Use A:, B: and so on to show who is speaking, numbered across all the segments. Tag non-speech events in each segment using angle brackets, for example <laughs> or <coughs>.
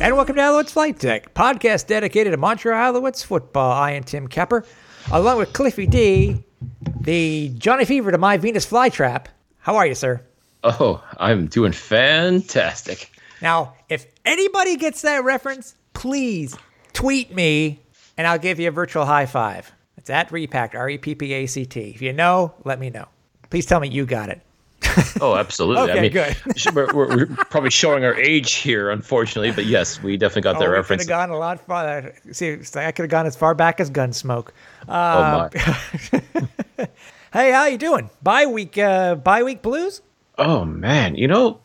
A: And welcome to Alouettes Flight Deck, podcast dedicated to Montreal Alouettes football. I am Tim Kepper, along with Cliffy D, the Johnny Fever to my Venus flytrap. How are you, sir?
B: Oh, I'm doing fantastic.
A: Now, if anybody gets that reference, please tweet me and I'll give you a virtual high five. It's at Reppact, R E P P A C T. If you know, let me know. Please tell me you got it. <laughs>
B: Oh, absolutely.
A: Okay,
B: I mean,
A: good. <laughs>
B: we're, we're, probably showing our age here, unfortunately, but yes, we definitely got that
A: Oh, could
B: reference.
A: have gone a lot farther. See, I could have gone as far back as Gunsmoke.
B: oh
A: Uh,
B: my! <laughs>
A: Hey, how you doing? Bye week, uh, bye week blues.
B: Oh man, you know,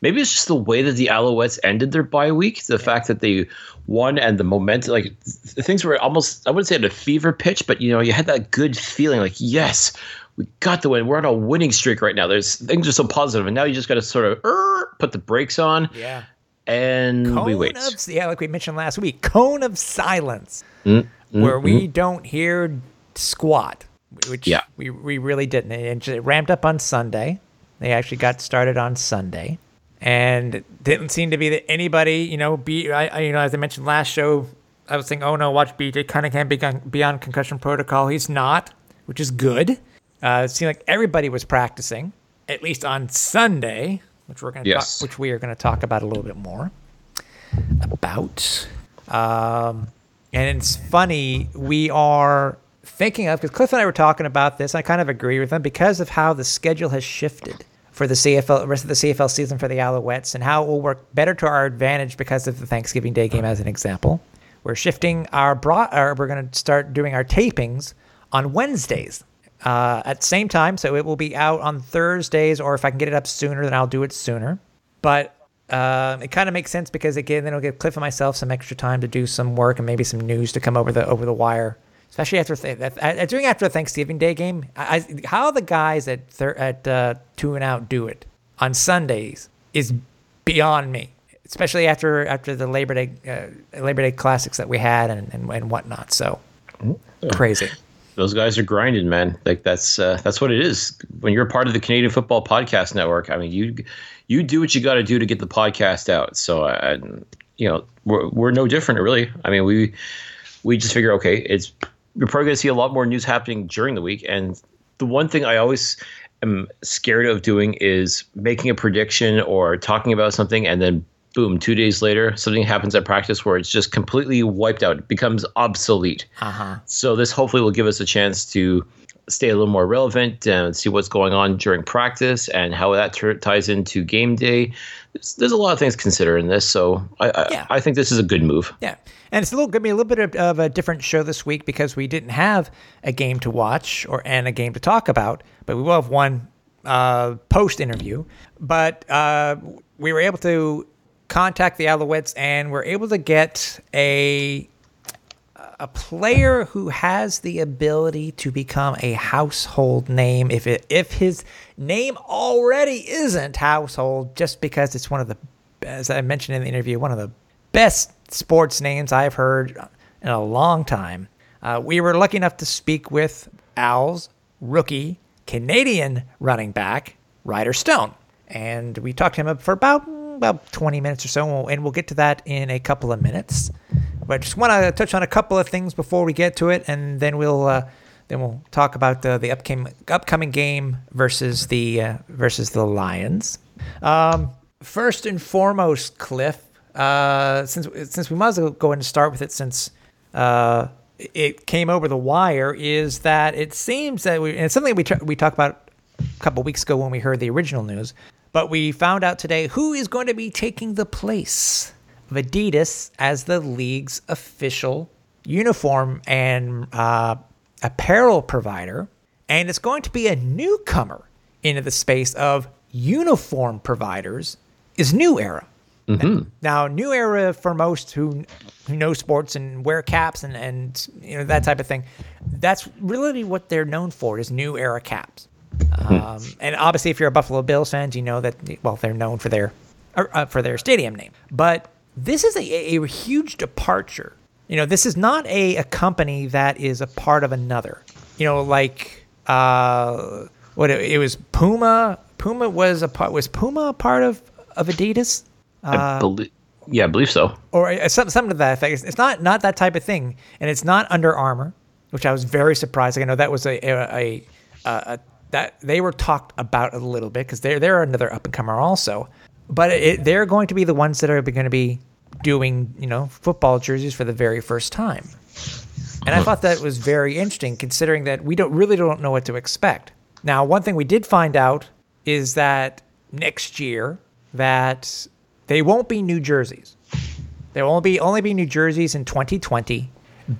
B: maybe it's just the way that the Alouettes ended their bye week. The fact that they won and the momentum, like th- things were almost—I wouldn't say at a fever pitch, but you know, you had that good feeling, like yes, we got the win. We're on a winning streak right now. There's things are so positive, and now you just got to sort of er, put the brakes on
A: Yeah.
B: and
A: Cone
B: we wait.
A: of yeah, like we mentioned last week, cone of silence,
B: Mm,
A: where we don't hear squat, which
B: Yeah.
A: we we really didn't. It, it ramped up on Sunday. They actually got started on Sunday, and didn't seem to be that anybody, you know, be I, I you know as I mentioned last show, I was thinking, oh no, watch BJ Cunningham be be on concussion protocol. He's not, which is good. Uh, it seemed like everybody was practicing, at least on Sunday, which we're going to
B: Yes.
A: talk, which we are going to talk about a little bit more about. Um, and it's funny, we are thinking of, because Cliff and I were talking about this, I kind of agree with them, because of how the schedule has shifted for the CFL, rest of the CFL season for the Alouettes, and how it will work better to our advantage because of the Thanksgiving Day game, as an example. We're shifting our broad, or we're going to start doing our tapings on Wednesdays uh, at the same time. So it will be out on Thursdays, or if I can get it up sooner, then I'll do it sooner. But um, it kind of makes sense because again, then it'll give Cliff and myself some extra time to do some work and maybe some news to come over the over the wire, especially after th- that- uh, doing after the Thanksgiving Day game. I, I, how the guys at thir- at uh, two and out do it on Sundays is beyond me, especially after after the Labor Day uh, Labor Day classics that we had and and, and whatnot. So crazy.
B: Those guys are grinding, man. Like that's uh, that's what it is. When you're part of the Canadian Football Podcast Network, I mean, you you do what you got to do to get the podcast out. So, uh, you know, we're we're no different, really. I mean, we we just figure, okay, it's you're probably going to see a lot more news happening during the week. And the one thing I always am scared of doing is making a prediction or talking about something, and then boom, two days later, something happens at practice where it's just completely wiped out. It becomes obsolete.
A: Uh huh.
B: So this hopefully will give us a chance to stay a little more relevant and see what's going on during practice and how that t- ties into game day. There's, there's a lot of things to consider in this, so I, I,
A: Yeah.
B: I think this is a good move.
A: Yeah, and it's a little going to be a little bit of, of a different show this week because we didn't have a game to watch or and a game to talk about, but we will have one uh, post interview. But uh, we were able to contact the Alouettes and we're able to get a a player who has the ability to become a household name if it if his name already isn't household just because it's one of the as I mentioned in the interview one of the best sports names I've heard in a long time. Uh, we were lucky enough to speak with Al's rookie Canadian running back Ryder Stone, and we talked to him for about about 20 minutes or so, and we'll get to that in a couple of minutes. But I just want to touch on a couple of things before we get to it, and then we'll uh, then we'll talk about the the upcoming upcoming game versus the uh, versus the Lions. Um, first and foremost, Cliff, uh, since since we might as well go ahead and start with it since uh, it came over the wire, is that it seems that we and it's something we tr- we talked about a couple weeks ago when we heard the original news, but we found out today who is going to be taking the place of Adidas as the league's official uniform and uh, apparel provider, and it's going to be a newcomer into the space of uniform providers is New Era. Now, New Era for most who who know sports and wear caps and and you know that type of thing, that's really what they're known for is New Era caps. Um, and obviously, if you're a Buffalo Bills fan, you know that well they're known for their uh, for their stadium name. But this is a, a huge departure. You know, this is not a, a company that is a part of another. You know, like uh, what it, it was Puma. Puma was a part. Was Puma a part of of Adidas?
B: I belie- yeah, I believe so.
A: or uh, some, something to that effect. It's, it's not not that type of thing, and it's not Under Armour, which I was very surprised. Like, I know that was a a, a, a, a that they were talked about a little bit because they're they're another up and comer also, but it, they're going to be the ones that are going to be doing you know football jerseys for the very first time, and I thought that was very interesting considering that we don't really don't know what to expect. Now, one thing we did find out is that next year that they won't be new jerseys. There will be only be New Jerseys in 2020,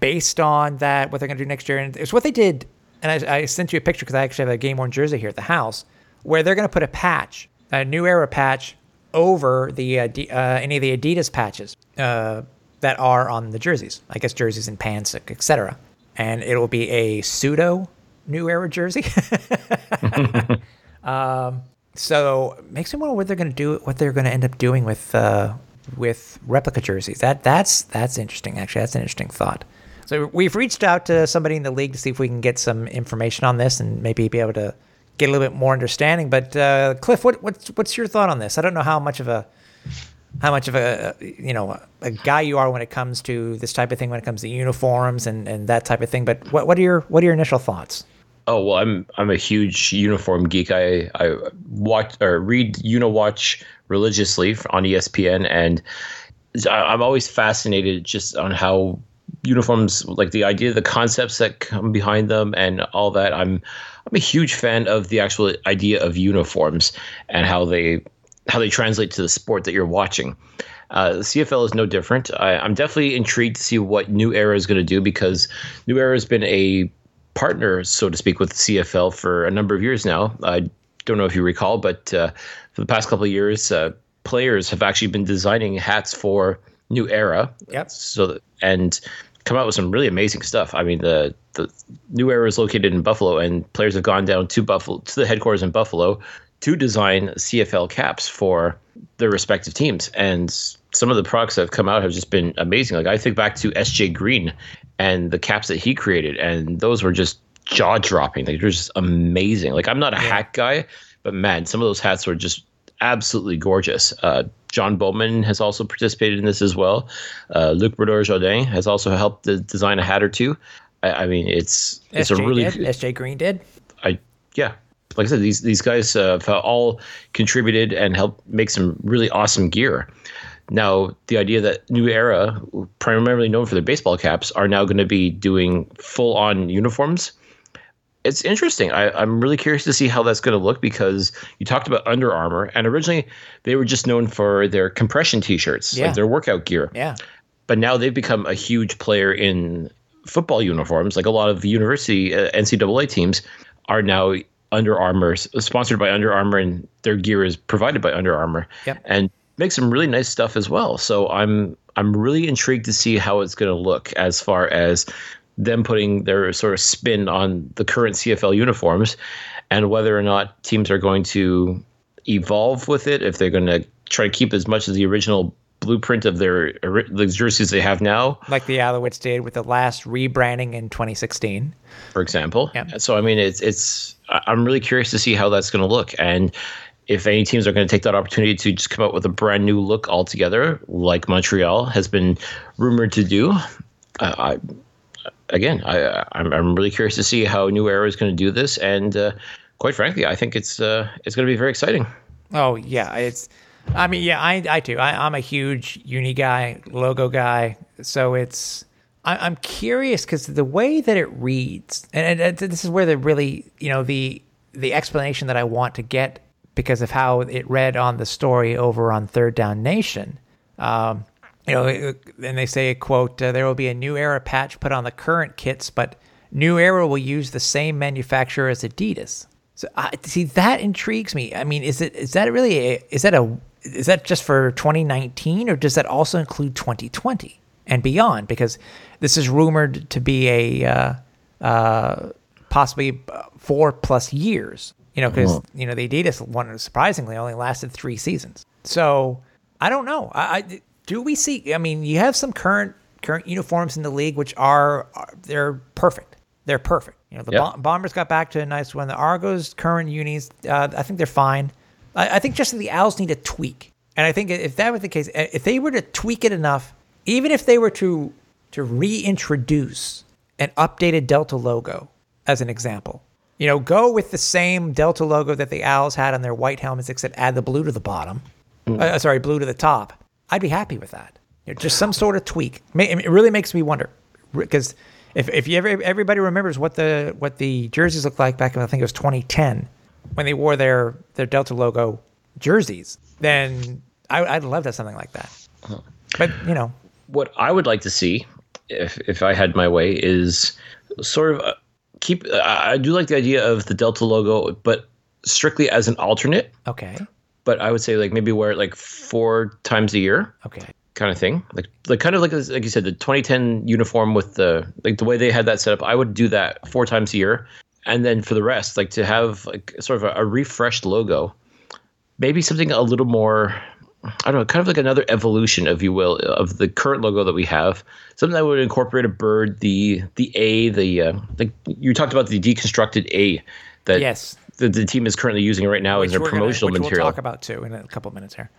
A: based on that what they're going to do next year. And it's what they did. And I, I sent you a picture because I actually have a game worn jersey here at the house, where they're going to put a patch, a New Era patch, over the uh, uh, any of the Adidas patches uh, that are on the jerseys. I guess jerseys and pants, etc. And it'll be a pseudo New Era jersey. <laughs> So makes me wonder what they're going to do, what they're going to end up doing with uh, with replica jerseys. That that's that's interesting. Actually, that's an interesting thought. So we've reached out to somebody in the league to see if we can get some information on this and maybe be able to get a little bit more understanding. But uh, Cliff, what what's what's your thought on this? I don't know how much of a how much of a you know a guy you are when it comes to this type of thing when it comes to uniforms and, and that type of thing. But what what are your what are your initial thoughts?
B: Oh well, I'm I'm a huge uniform geek. I I watch or read Uniwatch religiously on ESPN, and I'm always fascinated just on how uniforms, like the idea, the concepts that come behind them, and all that. I'm I'm a huge fan of the actual idea of uniforms and how they how they translate to the sport that you're watching. Uh, the CFL is no different. I, I'm definitely intrigued to see what New Era is going to do because New Era has been a partner, so to speak, with the CFL for a number of years now. I don't know if you recall, but uh, for the past couple of years, uh, players have actually been designing hats for New Era.
A: Yep.
B: So that, and come out with some really amazing stuff. I mean, the the New Era is located in Buffalo, and players have gone down to Buffalo to the headquarters in Buffalo to design CFL caps for their respective teams. And some of the products that have come out have just been amazing. Like I think back to SJ Green and the caps that he created, and those were just jaw dropping. Like they're just amazing. Like I'm not a hat guy, but man, some of those hats were just absolutely gorgeous. Uh, John Bowman has also participated in this as well. Uh, Luc Brodeur-Jourdain has also helped to design a hat or two. I, I mean, it's it's
A: SJ
B: a really
A: did. SJ Green did.
B: I yeah, like I said, these these guys uh, have all contributed and helped make some really awesome gear. Now, the idea that New Era, primarily known for their baseball caps, are now going to be doing full on uniforms. It's interesting. I, I'm really curious to see how that's going to look because you talked about Under Armour, and originally they were just known for their compression T-shirts,
A: Yeah.
B: like their workout gear
A: Yeah.
B: but now they've become a huge player in football uniforms. Like a lot of university uh, NCAA teams are now Under Armour, sponsored by Under Armour, and their gear is provided by Under Armour,
A: Yep.
B: and make some really nice stuff as well. So I'm I'm really intrigued to see how it's going to look as far as them putting their sort of spin on the current CFL uniforms, and whether or not teams are going to evolve with it. If they're going to try to keep as much of the original blueprint of their the jerseys they have now,
A: Like the Alouettes did with the last rebranding in 2016.
B: for example.
A: Yeah.
B: So I mean, it's it's I'm really curious to see how that's going to look, and if any teams are going to take that opportunity to just come out with a brand new look altogether, like Montreal has been rumored to do. Uh, I again, I I'm, I'm really curious to see how New Era is going to do this, and uh, quite frankly, I think it's uh, it's going to be very exciting.
A: Oh yeah, it's. I mean, yeah, I I do. I, I'm a huge uni guy, logo guy. So it's. I, I'm curious because the way that it reads, and, and this is where the really, you know, the the explanation that I want to get because of how it read on the story over on Third Down Nation. Um, you know, and they say, "quote uh, There will be a new era patch put on the current kits, but New Era will use the same manufacturer as Adidas. So I see that intrigues me. I mean, is it is that really a, is that a is that just for 2019 or does that also include 2020 and beyond? Because this is rumored to be a uh, uh, possibly four plus years. You know, because you know the Adidas one surprisingly only lasted three seasons. So I don't know. I, I do we see? I mean, you have some current current uniforms in the league which are, are they're perfect. They're perfect. You know, the
B: Yep.
A: Bom- Bombers got back to a nice one. The Argos current unis, uh, I think they're fine. I, I think just the Owls need a tweak. And I think if that were the case, if they were to tweak it enough, even if they were to to reintroduce an updated Delta logo, as an example, you know, go with the same Delta logo that the Owls had on their white helmets, except add the blue to the bottom. Uh, sorry, blue to the top. I'd be happy with that. You know, just some sort of tweak. It really makes me wonder because if, if you ever everybody remembers what the what the jerseys looked like back in I think it was 2010 when they wore their their Delta logo jerseys, then I, I'd love to have something like that. But you know,
B: what I would like to see, if if I had my way, is sort of uh, keep. I do like the idea of the Delta logo, but strictly as an alternate.
A: okay,
B: But I would say like maybe wear it like four times a year,
A: okay,
B: kind of thing. Like like kind of like like you said, the 2010 uniform with the like the way they had that set up. I would do that four times a year, and then for the rest, like to have like sort of a, a refreshed logo, maybe something a little more. I don't know, kind of like another evolution, if you will, of the current logo that we have. Something that would incorporate a bird, the the A, the uh, like you talked about the deconstructed A that
A: yes.
B: The, the team is currently using right now as their
A: gonna-
B: promotional
A: which
B: material.
A: We'll talk about too in a couple minutes here.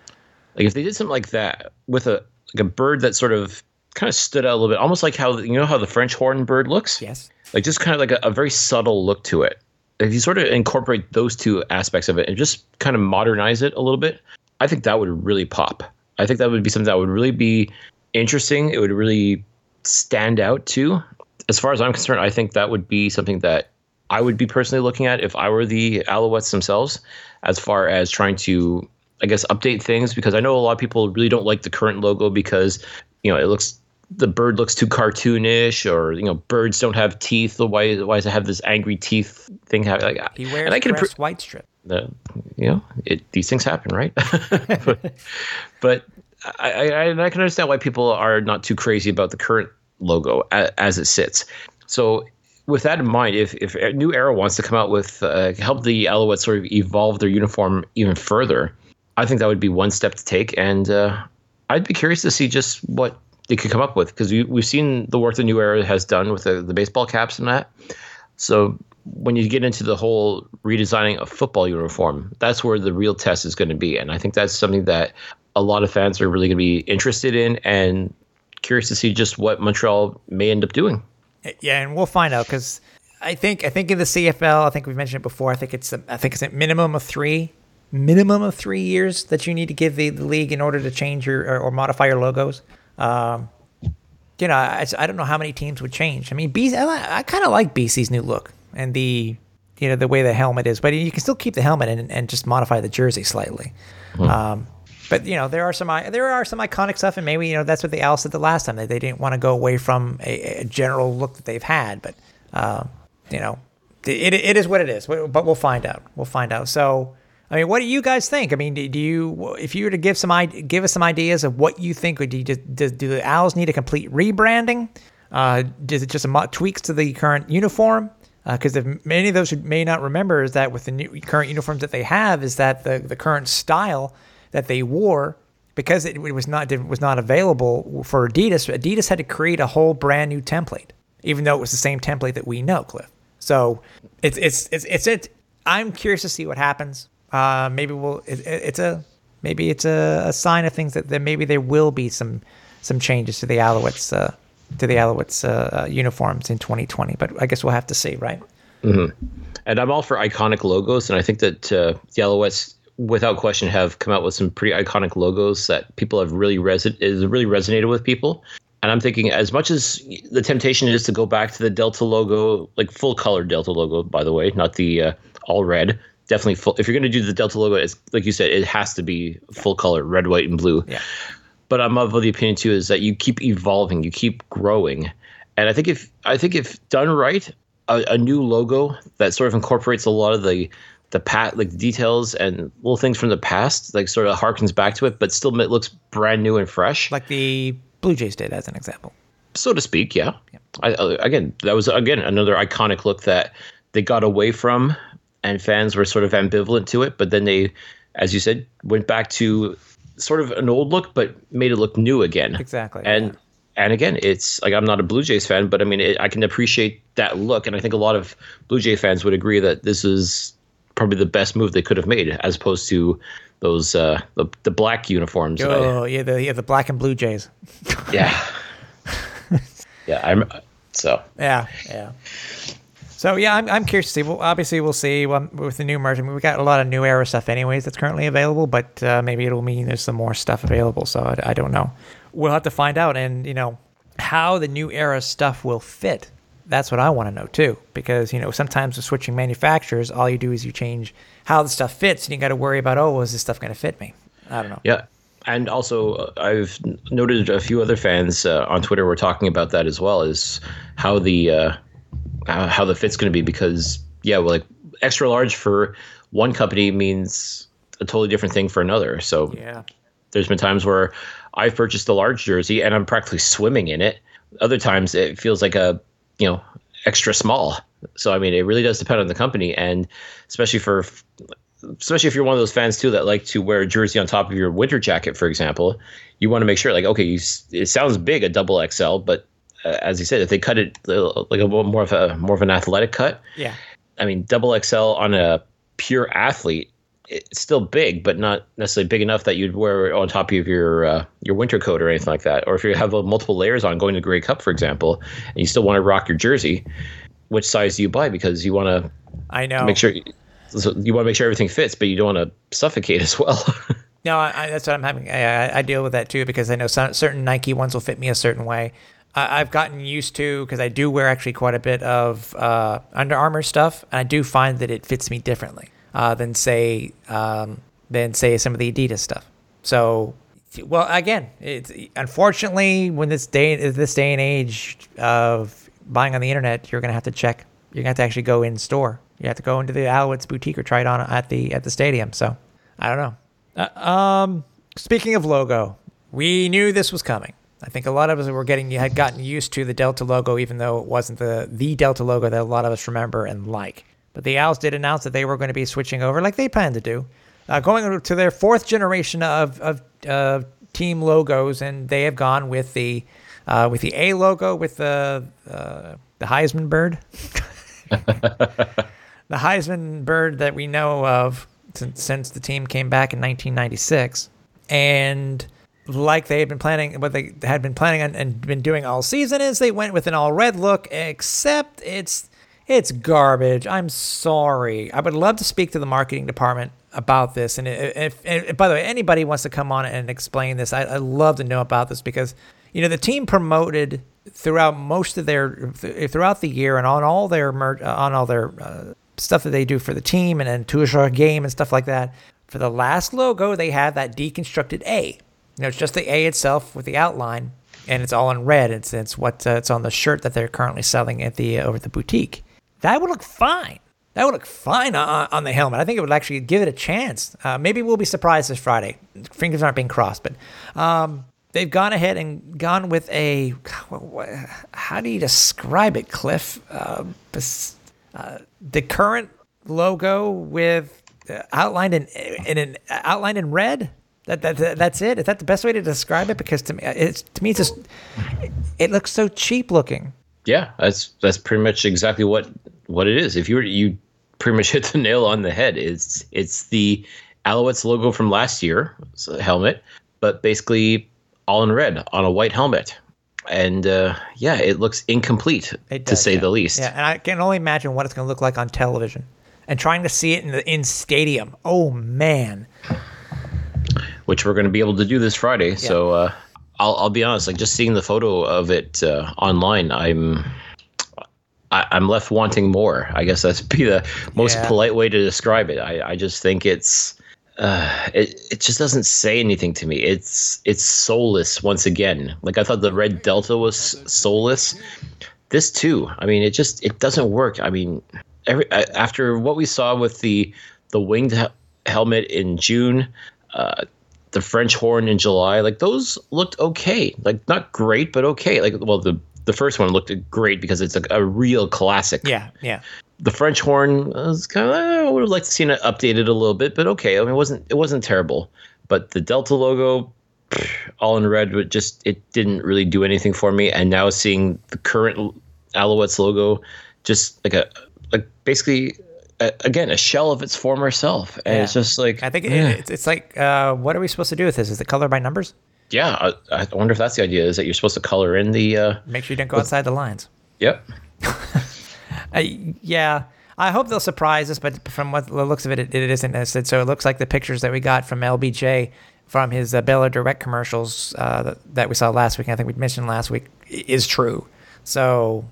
B: Like if they did something like that with a like a bird that sort of kind of stood out a little bit, almost like how you know how the French horn bird looks.
A: Yes.
B: Like just kind of like a, a very subtle look to it. If you sort of incorporate those two aspects of it and just kind of modernize it a little bit, I think that would really pop. I think that would be something that would really be interesting. It would really stand out too. As far as I'm concerned, I think that would be something that I would be personally looking at if I were the Alouettes themselves, as far as trying to, I guess, update things. Because I know a lot of people really don't like the current logo because, you know, it looks the bird looks too cartoonish, or you know, birds don't have teeth. Why why does it have this angry teeth thing? Like,
A: He wears
B: and I can
A: white strip.
B: the you know it, these things happen right <laughs> but, but I, I, I can understand why people are not too crazy about the current logo as, as it sits so with that in mind if if new era wants to come out with uh, help the alouettes sort of evolve their uniform even further i think that would be one step to take and uh, i'd be curious to see just what they could come up with because we, we've seen the work the new era has done with the, the baseball caps and that so when you get into the whole redesigning a football uniform, that's where the real test is going to be. And I think that's something that a lot of fans are really going to be interested in and curious to see just what Montreal may end up doing.
A: Yeah, and we'll find out because I think I think in the CFL, I think we've mentioned it before. I think it's a, I think it's a minimum of three, minimum of three years that you need to give the, the league in order to change your or, or modify your logos. Um, you know, I, I don't know how many teams would change. I mean, BC, I, I kind of like BC's new look and the you know the way the helmet is, but you can still keep the helmet and, and just modify the jersey slightly. Um, but you know there are some there are some iconic stuff, and maybe you know that's what the Owls said the last time that they didn't want to go away from a, a general look that they've had. But um, you know, it, it is what it is. But we'll find out. We'll find out. So. I mean, what do you guys think? I mean, do do you, if you were to give some, give us some ideas of what you think, would you just, do, do the Owls need a complete rebranding? Uh, is it just mo- tweaks to the current uniform? Because if many of those who may not remember is that with the new current uniforms that they have, is that the, the current style that they wore, because it, was not was not available for Adidas, Adidas had to create a whole brand new template, even though it was the same template that we know, Cliff. So it's it's it's it's it. I'm curious to see what happens. Uh, maybe we'll. It, it's a maybe it's a, a sign of things that, that maybe there will be some some changes to the Alouettes uh, to the Alouettes uh, uh, uniforms in 2020. But I guess we'll have to see, right? Mm-hmm.
B: And I'm all for iconic logos, and I think that uh, the Alouettes, without question, have come out with some pretty iconic logos that people have really resi- is really resonated with people. And I'm thinking, as much as the temptation is to go back to the Delta logo, like full color Delta logo, by the way, not the uh, all red. Definitely full. If you're going to do the Delta logo, it's like you said, it has to be full color, red, white, and blue.
A: Yeah.
B: But I'm of the opinion too is that you keep evolving, you keep growing, And I think if I think if done right, a, a new logo that sort of incorporates a lot of the the pat like the details and little things from the past, like sort of harkens back to it, but still it looks brand new and fresh,
A: Like the Blue Jays did, as an example.
B: so to speak. Yeah. I, uh, again, that was again another iconic look that they got away from, and fans were sort of ambivalent to it. But then they, as you said, went back to sort of an old look, but made it look new again.
A: Exactly,
B: And
A: yeah.
B: and again, it's like I'm not a Blue Jays fan, but I mean, it, I can appreciate that look, and I think a lot of Blue Jay fans would agree that this is probably the best move they could have made, as opposed to those uh, the the black uniforms. that I-
A: Oh, yeah, the yeah the black and Blue Jays. <laughs>
B: yeah, <laughs> yeah. I'm so
A: Yeah, yeah. So yeah, I'm, I'm curious to see. Well, obviously, we'll see um, with the new merge. I mean, we got a lot of new era stuff, anyways, that's currently available. But uh, maybe it'll mean there's some more stuff available. So I, I don't know. We'll have to find out, and you know how the new era stuff will fit. That's what I want to know too, because you know sometimes with switching manufacturers, all you do is you change how the stuff fits, and you got to worry about oh, is this stuff going to fit me? I don't know.
B: Yeah. And also, uh, I've noted a few other fans uh, on Twitter were talking about that as well, is how the uh, how how the fit's going to be because yeah, well, like extra large for one company means a totally different thing for another. So
A: Yeah.
B: there's been times where I've purchased a large jersey and I'm practically swimming in it. Other times it feels like a you know extra small. So I mean, it really does depend on the company, and especially for especially if you're one of those fans too that like to wear a jersey on top of your winter jacket, for example, you want to make sure like okay, you, it sounds big a double XL, but uh, as you said, if they cut it uh, like a more of a more of an athletic cut,
A: Yeah.
B: I mean, double XL on a pure athlete, it's still big, but not necessarily big enough that you'd wear it on top of your uh, your winter coat or anything like that. Or if you have uh, multiple layers on going to Grey Cup, for example, and you still want to rock your jersey, which size do you buy? Because you want to
A: I know.
B: make sure so you want to make sure everything fits, but you don't want to suffocate <laughs> as well.
A: No, I, that's what I'm having. I, I- deal with that too because I know some, certain Nike ones will fit me a certain way. I, I've gotten used to because I do wear actually quite a bit of uh, Under Armour stuff, and I do find that it fits me differently uh, than say um, than say some of the Adidas stuff. So, well, again, it's unfortunately when this day this day and age of buying on the internet, you're gonna have to check. You're gonna have to actually go in store. You have to go into the Alouettes boutique or try it on at the at the stadium. So, I don't know. Uh, um, speaking of logo, we knew this was coming. I think a lot of us were getting had gotten used to the Delta logo, even though it wasn't the the Delta logo that a lot of us remember and like. But the Owls did announce that they were going to be switching over, like they planned to do, uh, going to their fourth generation of of uh, team logos, and they have gone with the uh, with the A logo with the uh, the Heisman bird. <laughs> the Heisman bird that we know of since, since the team came back in 1996. And like they had been planning, what they had been planning on and been doing all season is they went with an all red look, except it's it's garbage. I'm sorry. I would love to speak to the marketing department about this. And if, by the way, anybody wants to come on and explain this, I, I love to know about this because you know the team promoted throughout most of their throughout the year and on all their mer- on all their uh, stuff that they do for the team and then Toujours game and stuff like that. For the last logo, they have that deconstructed A. You know, it's just the A itself with the outline, and it's all in red. It's it's what uh, it's on the shirt that they're currently selling at the uh, over at the boutique. That would look fine. That would look fine on, on the helmet. I think it would actually give it a chance. Uh, maybe we'll be surprised this Friday. Fingers aren't being crossed, but um, they've gone ahead and gone with a. How do you describe it, Cliff? Uh, uh, the current logo with uh, outlined in in an outlined in red. That, that, that that's it. Is that the best way to describe it? Because to me, it's to me, it's just it looks so cheap looking.
B: Yeah, that's that's pretty much exactly what what it is. If you were you pretty much <laughs> hit the nail on the head. It's it's the Alouettes logo from last year it's a helmet, but basically all in red on a white helmet. And uh, yeah, it looks incomplete
A: It
B: to say
A: yeah.
B: the least.
A: Yeah, and I can only imagine what it's going to look like on television, and trying to see it in the in stadium. Oh man,
B: which we're going to be able to do this Friday. So uh, I'll I'll be honest, like just seeing the photo of it uh, online, I'm I, I'm left wanting more. I guess that's be the most
A: Yeah.
B: polite way to describe it. I, I just think it's uh, it it just doesn't say anything to me. It's it's soulless once again. Like I thought the red delta was soulless. This too. I mean, it just it doesn't work. I mean, every after what we saw with the the winged helmet in June, uh, the French horn in July, like those looked okay. Like not great, but okay. Like well, the the first one looked great because it's a, a real classic.
A: Yeah, yeah.
B: The French horn uh, was kind of I would have liked to see it updated a little bit, but okay. I mean, it wasn't it wasn't terrible. But the Delta logo, all in red, but just it didn't really do anything for me. And now seeing the current Alouettes logo, just like a like basically a, again a shell of its former self, and yeah. it's just like
A: I think yeah. it, it's like uh, what are we supposed to do with this? Is it color by numbers?
B: Yeah, I, I, wonder if that's the idea. Is that you're supposed to color in the? Uh,
A: Make sure you don't go with, outside the lines.
B: Yep. <laughs>
A: uh, yeah, I hope they'll surprise us, but from what the looks of it, it, it isn't. Said so it looks like the pictures that we got from LBJ from his uh, Belairdirect commercials uh, that, that we saw last week, I think we mentioned last week, is true. So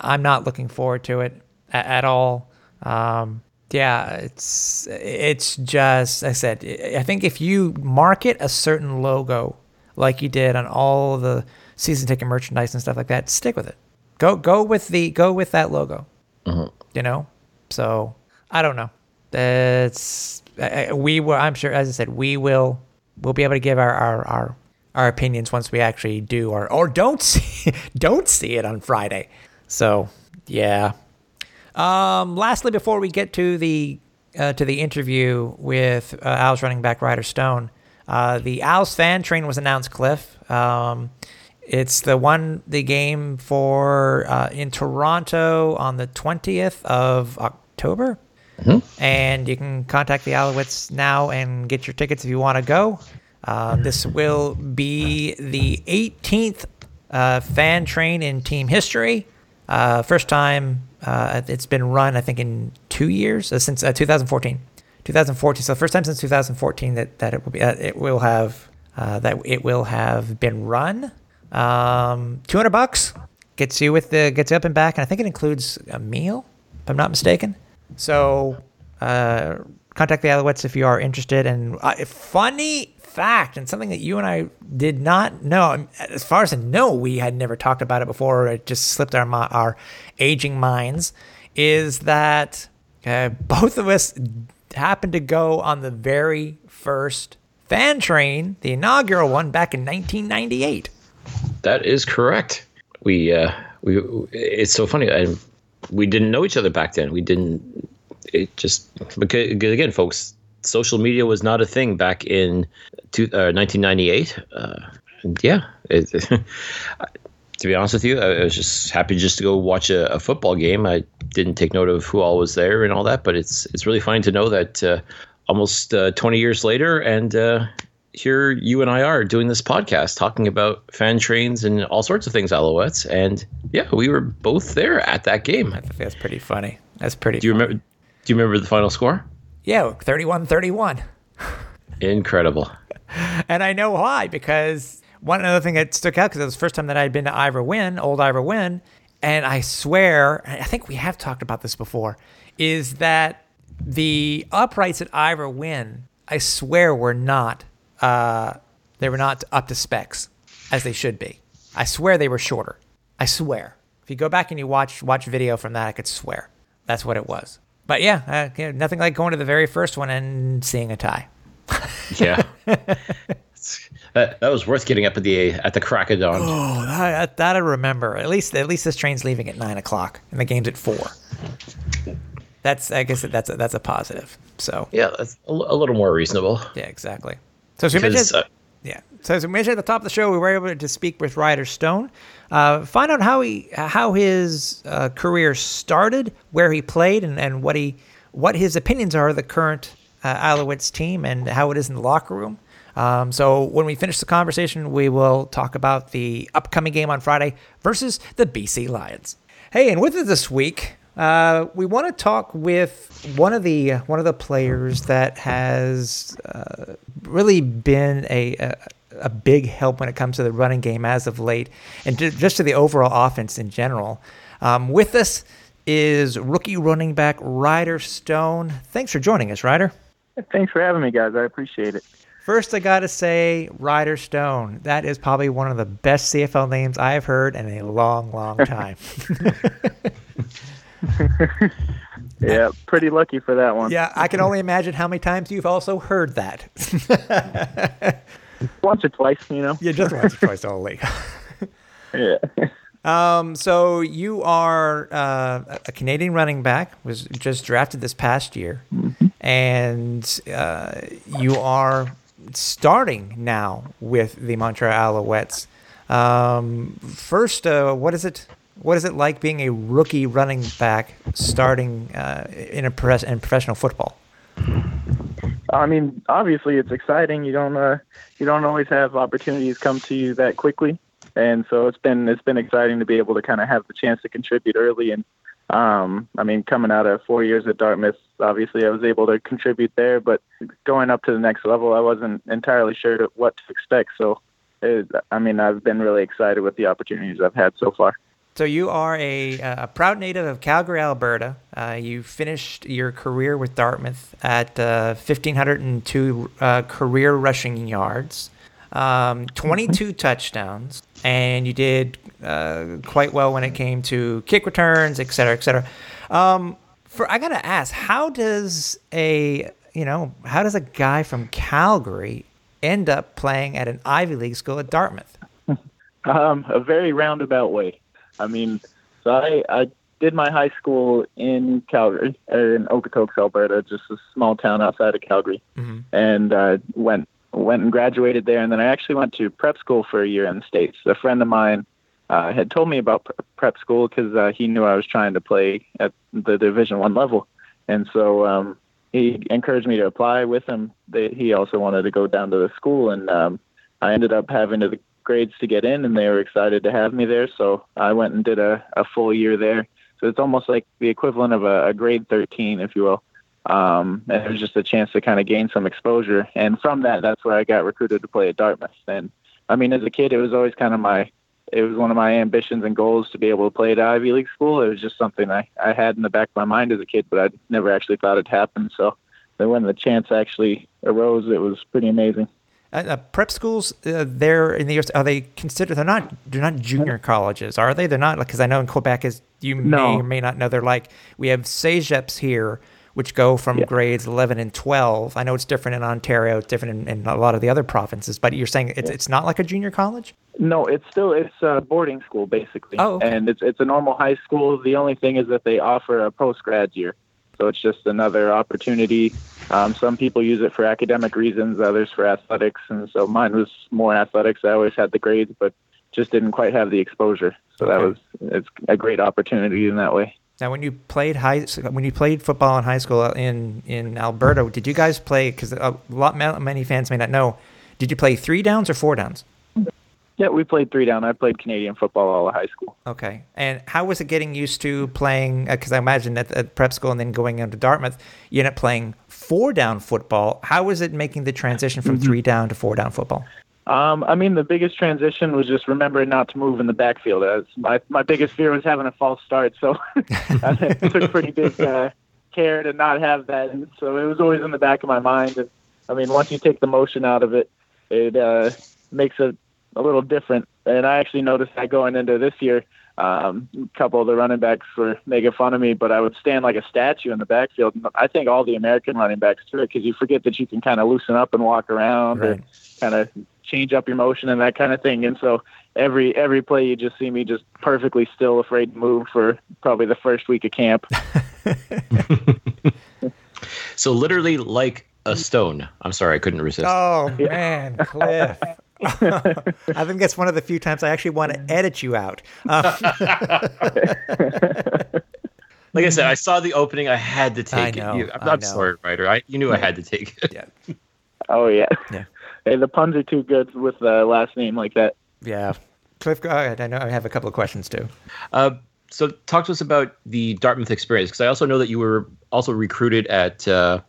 A: I'm not looking forward to it at, at all. Um, yeah, it's it's just I said I think if you market a certain logo like you did on all the season ticket merchandise and stuff like that, stick with it. Go go with the go with that logo. Mm-hmm. You know, so I don't know. That's we will. I'm sure, as I said, we will we'll be able to give our our our, our opinions once we actually do or or don't <laughs> see don't see it on Friday. So yeah. Um, lastly, before we get to the uh, to the interview with uh, Al's running back Ryder Stone, uh, the Owls fan train was announced, Cliff. Um, it's the one, the game for uh, in Toronto on the 20th of October. Mm-hmm. And you can contact the Alouettes now and get your tickets if you want to go. Uh, this will be the 18th uh, fan train in team history. Uh, first time uh, it's been run, I think, in two years, since 2014. 2014. So first time since 2014 that, that it will be uh, it will have uh, that it will have been run. Um, 200 bucks gets you with the gets you up and back, and I think it includes a meal, if I'm not mistaken. So uh, contact the Alouettes if you are interested. And uh, funny fact, and something that you and I did not know, as far as I know, we had never talked about it before. It just slipped our our aging minds. Is that uh, both of us happened to go on the very first fan train, the inaugural one back in 1998.
B: That is correct. We uh, we it's so funny. I, we didn't know each other back then. We didn't. It just because again, folks, social media was not a thing back in two, uh, 1998. Uh, and yeah, it, <laughs> to be honest with you, I was just happy just to go watch a, a, football game. I didn't take note of who all was there and all that, but it's it's really fun to know that uh, almost uh, 20 years later, and uh, here you and I are doing this podcast talking about fan trains and all sorts of things, Alouettes. And yeah, we were both there at that game.
A: I think that's pretty funny. That's pretty.
B: Do you
A: funny.
B: remember? Do you remember the final score?
A: Yeah, 31-31. <laughs>
B: Incredible. <laughs>
A: and I know why because one other thing that stuck out because it was the first time that I'd been to Ivor Wynne, old Ivor Wynne, and I swear, I think we have talked about this before, is that the uprights at Ivor Wynne, I swear, were not uh, they were not up to specs as they should be. I swear they were shorter. I swear. If you go back and you watch watch video from that, I could swear that's what it was. But yeah, uh, nothing like going to the very first one and seeing a tie. <laughs>
B: yeah. That, that was worth getting up at the at the crack of dawn.
A: Oh, that, that I remember. At least at least this train's leaving at nine o'clock and the game's at four. That's I guess that's a, that's a positive. So
B: yeah, that's a, a little more reasonable.
A: Yeah, exactly. So as we mentioned, uh, yeah. So as we mentioned at the top of the show, we were able to speak with Ryder Stone, uh, find out how he how his uh, career started, where he played, and, and what he what his opinions are of the current uh, Alouettes team and how it is in the locker room. Um, so when we finish the conversation, we will talk about the upcoming game on Friday versus the BC Lions. Hey, and with it this week, uh, we want to talk with one of the one of the players that has uh, really been a, a, a big help when it comes to the running game as of late, and to, just to the overall offense in general. Um, with us is rookie running back Ryder Stone. Thanks for joining us, Ryder.
C: Thanks for having me, guys. I appreciate it.
A: First, I got to say, Ryder Stone. That is probably one of the best CFL names I have heard in a long, long time. <laughs>
C: yeah, pretty lucky for that one.
A: Yeah, I can only imagine how many times you've also heard that. <laughs>
C: once or twice, you know.
A: Yeah, just once or twice only. <laughs>
C: yeah.
A: Um, so you are uh, a Canadian running back, was just drafted this past year, mm-hmm. And uh, you are starting now with the Montreal Alouettes. Um, first, uh, what is it? What is it like being a rookie running back starting uh, in a press in professional football?
C: I mean, obviously, it's exciting. You don't uh, you don't always have opportunities come to you that quickly, and so it's been it's been exciting to be able to kind of have the chance to contribute early. And um, I mean, coming out of four years at Dartmouth, obviously, I was able to contribute there. But going up to the next level, I wasn't entirely sure to, what to expect. So, it, I mean, I've been really excited with the opportunities I've had so far.
A: So you are a, a proud native of Calgary, Alberta. Uh, you finished your career with Dartmouth at uh, 1,502 uh, career rushing yards, um, 22 touchdowns, and you did uh, quite well when it came to kick returns, et cetera, et cetera. Um, for I gotta ask, how does a you know how does a guy from Calgary end up playing at an Ivy League school at Dartmouth? <laughs>
C: Um, a very roundabout way. I mean, so I, I did my high school in Calgary, in Okotoks, Alberta, just a small town outside of Calgary, mm-hmm. and uh, went went and graduated there. And then I actually went to prep school for a year in the states. A friend of mine uh, had told me about prep school because uh, he knew I was trying to play at the Division One level, and so um, he encouraged me to apply with him. They, he also wanted to go down to the school, and um, I ended up having to grades to get in, and they were excited to have me there. So I went and did a, a full year there. So it's almost like the equivalent of a, a grade 13, if you will. Um, and it was just a chance to kind of gain some exposure. And from that, that's where I got recruited to play at Dartmouth. And I mean, as a kid, it was always kind of my, it was one of my ambitions and goals to be able to play at Ivy League school. It was just something I, I had in the back of my mind as a kid, but I never actually thought it'd happen. So then when the chance actually arose, it was pretty amazing.
A: Uh, uh, prep schools uh, there in the US are they considered they're not they're not junior colleges are they they're not because I know in Quebec as you no. may or may not know they're like we have CEGEPs here which go from yeah. grades 11 and 12 I know it's different in Ontario it's different in, in a lot of the other provinces but you're saying it's, it's not like a junior college
C: no it's still it's a boarding school basically
A: oh, okay.
C: and it's it's a normal high school the only thing is that they offer a post grad year so it's just another opportunity. Um, some people use it for academic reasons, others for athletics. And so mine was more athletics. I always had the grades, but just didn't quite have the exposure. So okay. that was it's a great opportunity in that way.
A: Now, when you played high, when you played football in high school in in Alberta, did you guys play? Because a lot many fans may not know. Did you play three downs or four downs?
C: Yeah, we played three down. I played Canadian football all of high school.
A: Okay. And how was it getting used to playing? Because uh, I imagine at, at prep school and then going into Dartmouth, you end up playing four down football. How was it making the transition from mm-hmm. three down to four down football?
C: Um, I mean, the biggest transition was just remembering not to move in the backfield. As my my biggest fear was having a false start, so <laughs> I <laughs> took pretty big uh, care to not have that. And so it was always in the back of my mind. And I mean, once you take the motion out of it, it uh, makes it a little different. And I actually noticed that going into this year, um, a couple of the running backs were making fun of me, but I would stand like a statue in the backfield. I think all the American running backs do it because you forget that you can kind of loosen up and walk around right. or kind of change up your motion and that kind of thing. And so every every play, you just see me just perfectly still, afraid to move for probably the first week of camp. <laughs> <laughs>
B: so literally like a stone. I'm sorry, I couldn't resist.
A: Oh <laughs> man, Cliff. I think that's one of the few times I actually want to edit you out. Um,
B: like I said, I saw the opening. I had to take know, it. I'm, I'm sorry, Ryder. I, you knew I had to take it.
A: Yeah.
C: Oh yeah. Yeah. Hey, the puns are too good with the last name like that.
A: Yeah. Cliff, go ahead. I know I have a couple of questions too.
B: Uh, so, talk to us about the Dartmouth experience because I also know that you were also recruited at. Uh,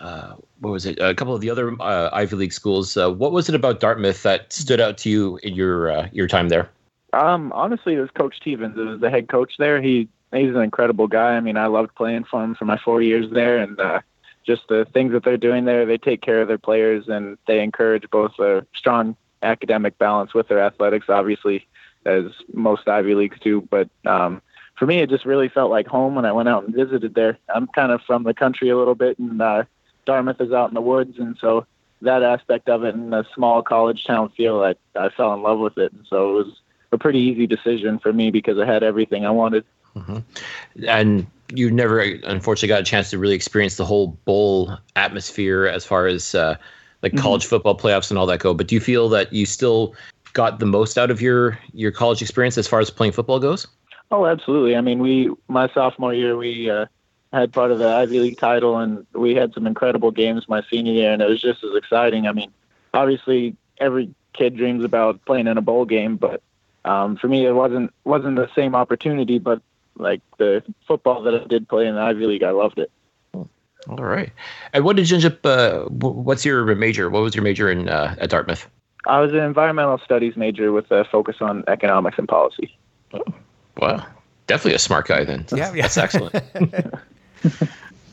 B: uh, what was it? A couple of the other uh, Ivy League schools. Uh, what was it about Dartmouth that stood out to you in your uh, your time there?
C: Um, honestly, it was Coach Teevens. It was the head coach there. He he's an incredible guy. I mean, I loved playing for him for my four years there, and uh, just the things that they're doing there. They take care of their players and they encourage both a strong academic balance with their athletics, obviously, as most Ivy Leagues do. But um, for me, it just really felt like home when I went out and visited there. I'm kind of from the country a little bit, and uh, Dartmouth is out in the woods, and so that aspect of it and the small college town feel, I, I fell in love with it. And so it was a pretty easy decision for me because I had everything I wanted.
B: Mm-hmm. And you never, unfortunately, got a chance to really experience the whole bowl atmosphere as far as uh, like mm-hmm. college football playoffs and all that go. But do you feel that you still got the most out of your your college experience as far as playing football goes?
C: Oh, absolutely. I mean, we my sophomore year we uh, had part of the Ivy League title, and we had some incredible games my senior year, and it was just as exciting. I mean, obviously every kid dreams about playing in a bowl game, but um, for me, it wasn't wasn't the same opportunity. But like the football that I did play in the Ivy League, I loved it.
B: All right. And what did you end up? Uh, what's your major? What was your major in uh, at Dartmouth?
C: I was an environmental studies major with a focus on economics and policy.
B: Oh, wow, definitely a smart guy then. Yeah, yeah. that's excellent.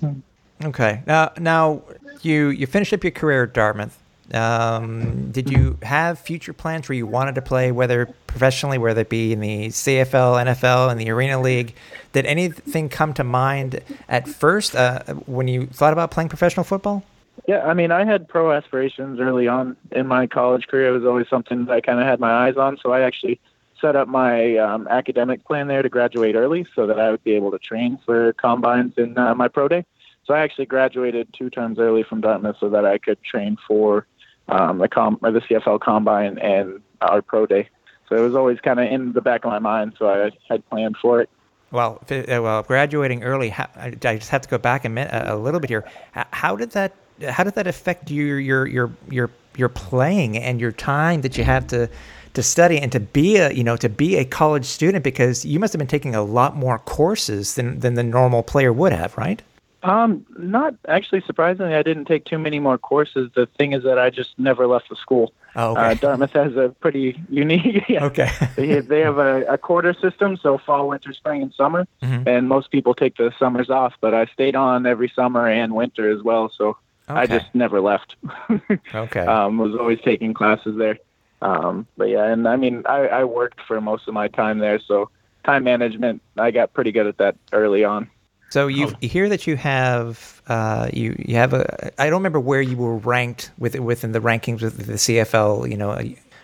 B: <laughs>
A: okay. Now, now you you finished up your career at Dartmouth. Um, did you have future plans where you wanted to play, whether professionally, whether it be in the CFL, NFL, and the Arena League? Did anything come to mind at first uh, when you thought about playing professional football?
C: Yeah, I mean, I had pro aspirations early on in my college career. It was always something that I kind of had my eyes on. So I actually set up my um, academic plan there to graduate early so that I would be able to train for combines in uh, my pro day. So I actually graduated two terms early from Dartmouth so that I could train for um, the com or the CFL Combine and our pro day. So it was always kind of in the back of my mind, so I had planned for it.
A: Well, uh, well, graduating early. I just have to go back a, a little bit here. How did that? How did that affect your your your your your playing and your time that you have to to study and to be a you know to be a college student? Because you must have been taking a lot more courses than than the normal player would have, right?
C: Um, not actually. Surprisingly, I didn't take too many more courses. The thing is that I just never left the school.
A: Oh, okay.
C: uh, Dartmouth has a pretty unique. <laughs> yeah,
A: okay.
C: they, they have a, a, quarter system, so fall, winter, spring, and summer. Mm-hmm. And most people take the summers off, but I stayed on every summer and winter as well. So okay. I just never left. <laughs>
A: okay.
C: Um, was always taking classes there. Um, but yeah, and I mean, I, I worked for most of my time there, so time management, I got pretty good at that early on.
A: So you oh. hear that you have uh, you you have a I don't remember where you were ranked with within the rankings with the CFL you know uh,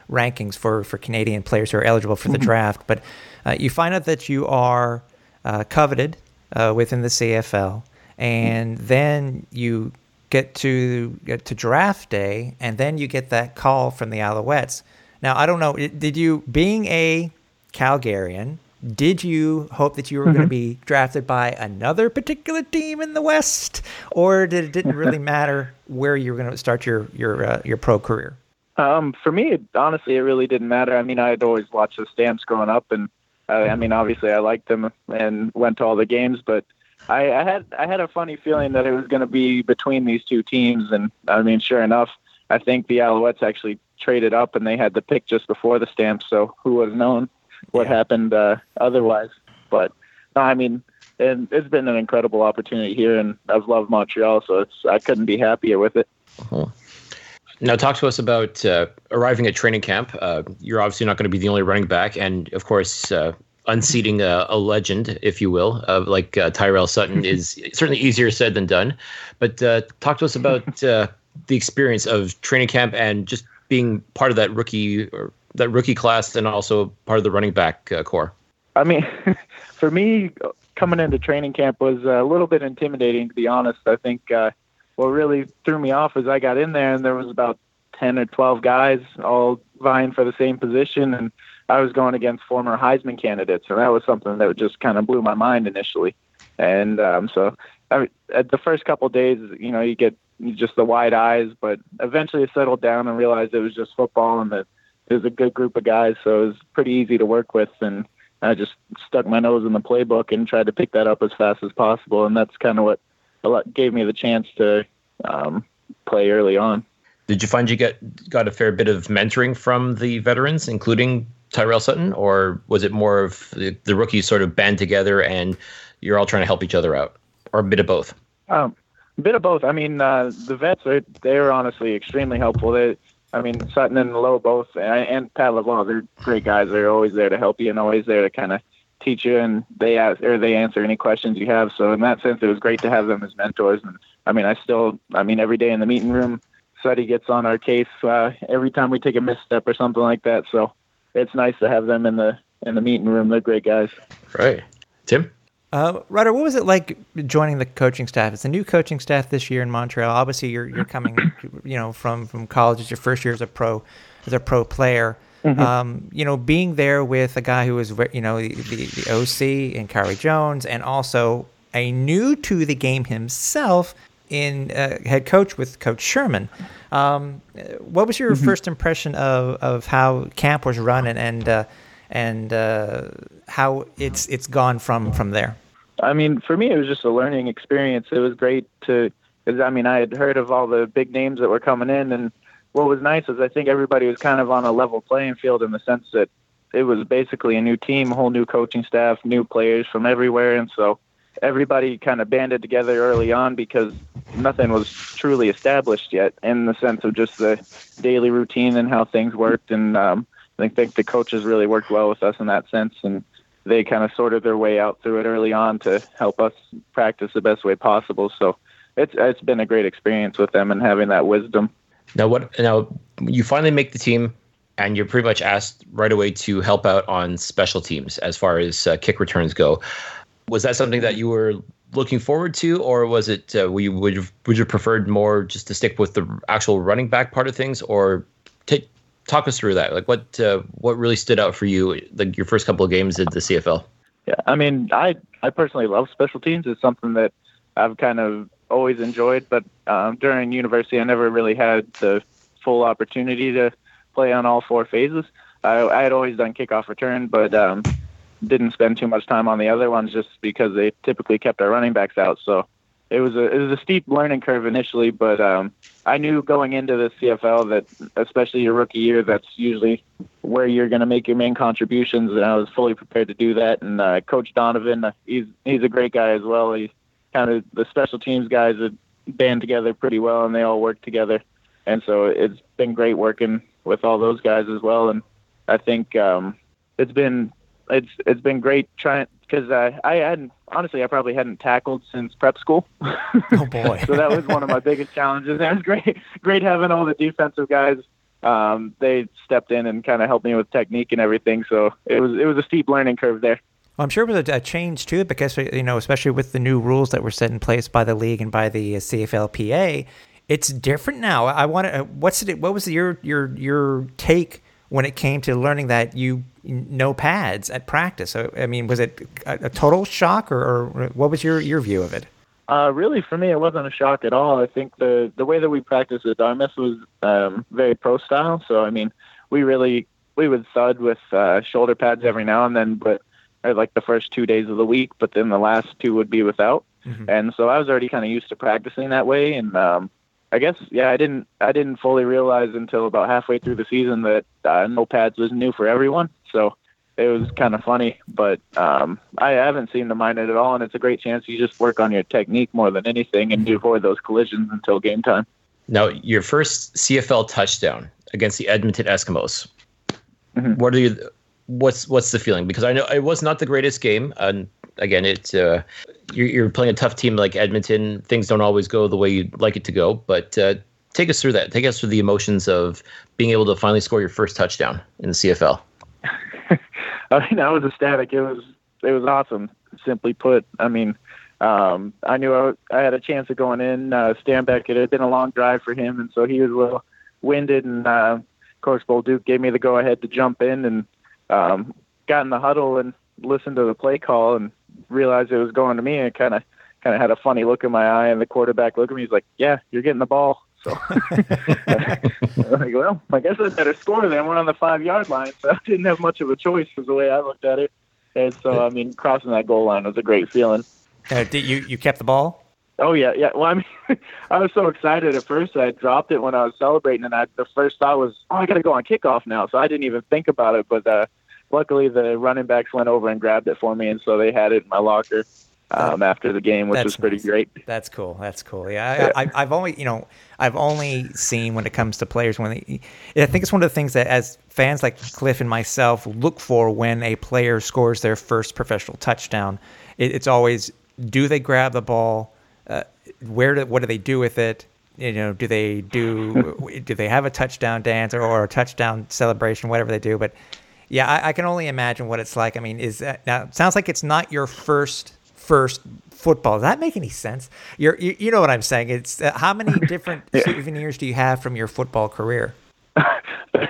A: rankings for for Canadian players who are eligible for the mm-hmm. draft, but uh, you find out that you are uh, coveted uh, within the CFL, and mm-hmm. then you get to get to draft day, and then you get that call from the Alouettes. Now I don't know, did you being a Calgarian? Did you hope that you were mm-hmm. going to be drafted by another particular team in the West, or did it didn't really <laughs> matter where you were going to start your your uh, your pro career?
C: Um, for me, it, honestly, it really didn't matter. I mean, I had always watched the Stamps growing up, and uh, I mean, obviously, I liked them and went to all the games. But I, I had I had a funny feeling that it was going to be between these two teams, and I mean, sure enough, I think the Alouettes actually traded up, and they had the pick just before the Stamps. So who would have known? What yeah. happened uh, otherwise. But no, I mean, and it's been an incredible opportunity here, and I've loved Montreal, so it's I couldn't be happier with it.
B: Uh-huh. Now, talk to us about uh, arriving at training camp. Uh, you're obviously not going to be the only running back, and of course, uh, unseating a, a, legend, if you will, like uh, Tyrell Sutton <laughs> is certainly easier said than done. But uh, talk to us about uh, the experience of training camp and just being part of that rookie or that rookie class and also part of the running back uh, corps?
C: I mean, <laughs> for me, coming into training camp was a little bit intimidating, to be honest. I think uh, what really threw me off was I got in there and there was about 10 or 12 guys all vying for the same position. And I was going against former Heisman candidates. And that was something that just kind of blew my mind initially. And um, so I mean, at the first couple days, you know, you get just the wide eyes, but eventually I settled down and realized it was just football and that it was a good group of guys, so it was pretty easy to work with. And I just stuck my nose in the playbook and tried to pick that up as fast as possible. And that's kind of what gave me the chance to um, play early on.
B: Did you find you got got a fair bit of mentoring from the veterans, including Tyrell Sutton, or was it more of the, the rookies sort of band together and you're all trying to help each other out, or a bit of both?
C: Um, A bit of both. I mean, uh, the vets are they're honestly extremely helpful. They, I mean, Sutton and Lowe both, and, Pat LeBlanc, they're great guys. They're always there to help you and always there to kind of teach you, and they ask or they answer any questions you have. So in that sense, it was great to have them as mentors. And I mean, I still, I mean, every day in the meeting room, Suddy gets on our case uh, every time we take a misstep or something like that. So it's nice to have them in the in the meeting room. They're great guys.
B: Right, Tim.
A: Uh, Ryder, what was it like joining the coaching staff? It's a new coaching staff this year in Montreal. Obviously, you're you're coming, <coughs> you know, from from college. It's your first year as a pro as a pro player. Mm-hmm. Um, you know, being there with a guy who was, you know, the, the OC and Khari Jones, and also a new to the game himself in uh, head coach with Coach Sherman. Um, what was your mm-hmm. first impression of, of how camp was run and and uh, and uh, how it's it's gone from from there?
C: I mean, for me, it was just a learning experience. It was great to, because I mean, I had heard of all the big names that were coming in, and what was nice is I think everybody was kind of on a level playing field in the sense that it was basically a new team, a whole new coaching staff, new players from everywhere, and so everybody kind of banded together early on because nothing was truly established yet in the sense of just the daily routine and how things worked. And um, I think the coaches really worked well with us in that sense, and they kind of sorted their way out through it early on to help us practice the best way possible. So it's it's been a great experience with them and having that wisdom.
B: Now what? Now you finally make the team, and you're pretty much asked right away to help out on special teams as far as uh, kick returns go. Was that something that you were looking forward to, or was it uh, you, would you, would you preferred more just to stick with the actual running back part of things, or talk us through that? Like what uh, what really stood out for you, like your first couple of games in the CFL?
C: Yeah, I mean, I I personally love special teams. It's something that I've kind of always enjoyed, but um, during university, I never really had the full opportunity to play on all four phases. I, I had always done kickoff return, but um, didn't spend too much time on the other ones just because they typically kept our running backs out. So it was a it was a steep learning curve initially, but um, I knew going into the CFL that especially your rookie year, that's usually where you're going to make your main contributions, and I was fully prepared to do that. And uh, Coach Donovan, uh, he's he's a great guy as well. He's kind of the special teams guys that band together pretty well, and they all work together. And so it's been great working with all those guys as well. And I think um, it's been it's it's been great trying because uh, I hadn't honestly I probably hadn't tackled since prep school. <laughs>
A: oh boy!
C: so that was one of my biggest challenges. It was great great having all the defensive guys. Um, they stepped in and kind of helped me with technique and everything. So it was it was a steep learning curve there.
A: Well, I'm sure it was a, a, change too, because you know, especially with the new rules that were set in place by the league and by the uh, CFLPA, it's different now. I want to. Uh, what's it? What was your your your take when it came to learning that you no pads at practice. So, I mean, was it a, a total shock, or, or, what was your, your view of it?
C: Uh, really, for me, it wasn't a shock at all. I think the the way that we practiced at Dartmouth was um, very pro style. So, I mean, we really we would thud with uh, shoulder pads every now and then, but like the first two days of the week. But then the last two would be without. Mm-hmm. And so I was already kind of used to practicing that way, and um, I guess yeah, I didn't I didn't fully realize until about halfway through the season that uh, no pads was new for everyone. So it was kind of funny, but um, I haven't seen to mind it at all, and it's a great chance you just work on your technique more than anything and you avoid those collisions until game time.
B: Now, your first CFL touchdown against the Edmonton Eskimos. Mm-hmm. What are you? What's what's the feeling? Because I know it was not the greatest game, and again, it's uh, you're, you're, playing a tough team like Edmonton. Things don't always go the way you'd like it to go, but uh, take us through that. Take us through the emotions of being able to finally score your first touchdown in the CFL. <laughs>
C: I mean, I was ecstatic. It was it was awesome. Simply put, I mean, um, I knew I, I, had a chance of going in. Uh, Stanback, it had been a long drive for him, and so he was a little winded. And uh, Coach Bolduc gave me the go ahead to jump in and um, got in the huddle and listened to the play call and realized it was going to me and kind of kind of had a funny look in my eye and the quarterback looked at me he's like yeah you're getting the ball. So <laughs> like well i guess i better score then we're on the five yard line. So i didn't have much of a choice was the way i looked at it. And so i mean crossing that goal line was a great feeling.
A: Uh, did you you kept the ball
C: Oh yeah, yeah. Well, I mean, <laughs> I was so excited at first. I dropped it when I was celebrating, and I the first thought was, "Oh, I got to go on kickoff now." So I didn't even think about it. But uh, luckily the running backs went over and grabbed it for me, and so they had it in my locker. um, after the game, which
A: That's
C: was pretty
A: nice.
C: great.
A: That's cool. That's cool. Yeah, I, I, I've only, you know, I've only seen when it comes to players when they. I think it's one of the things that, as fans like Cliff and myself, look for when a player scores their first professional touchdown. It, it's always, do they grab the ball? Uh, where do, what do they do with it? You know, do they do <laughs> do they have a touchdown dance or, or a touchdown celebration, whatever they do? But yeah, I, I can only imagine what it's like. I mean, is that now? It sounds like it's not your first first football. Does that make any sense? You're, you you know what I'm saying? It's uh, how many <laughs> different souvenirs do you have from your football career? <laughs>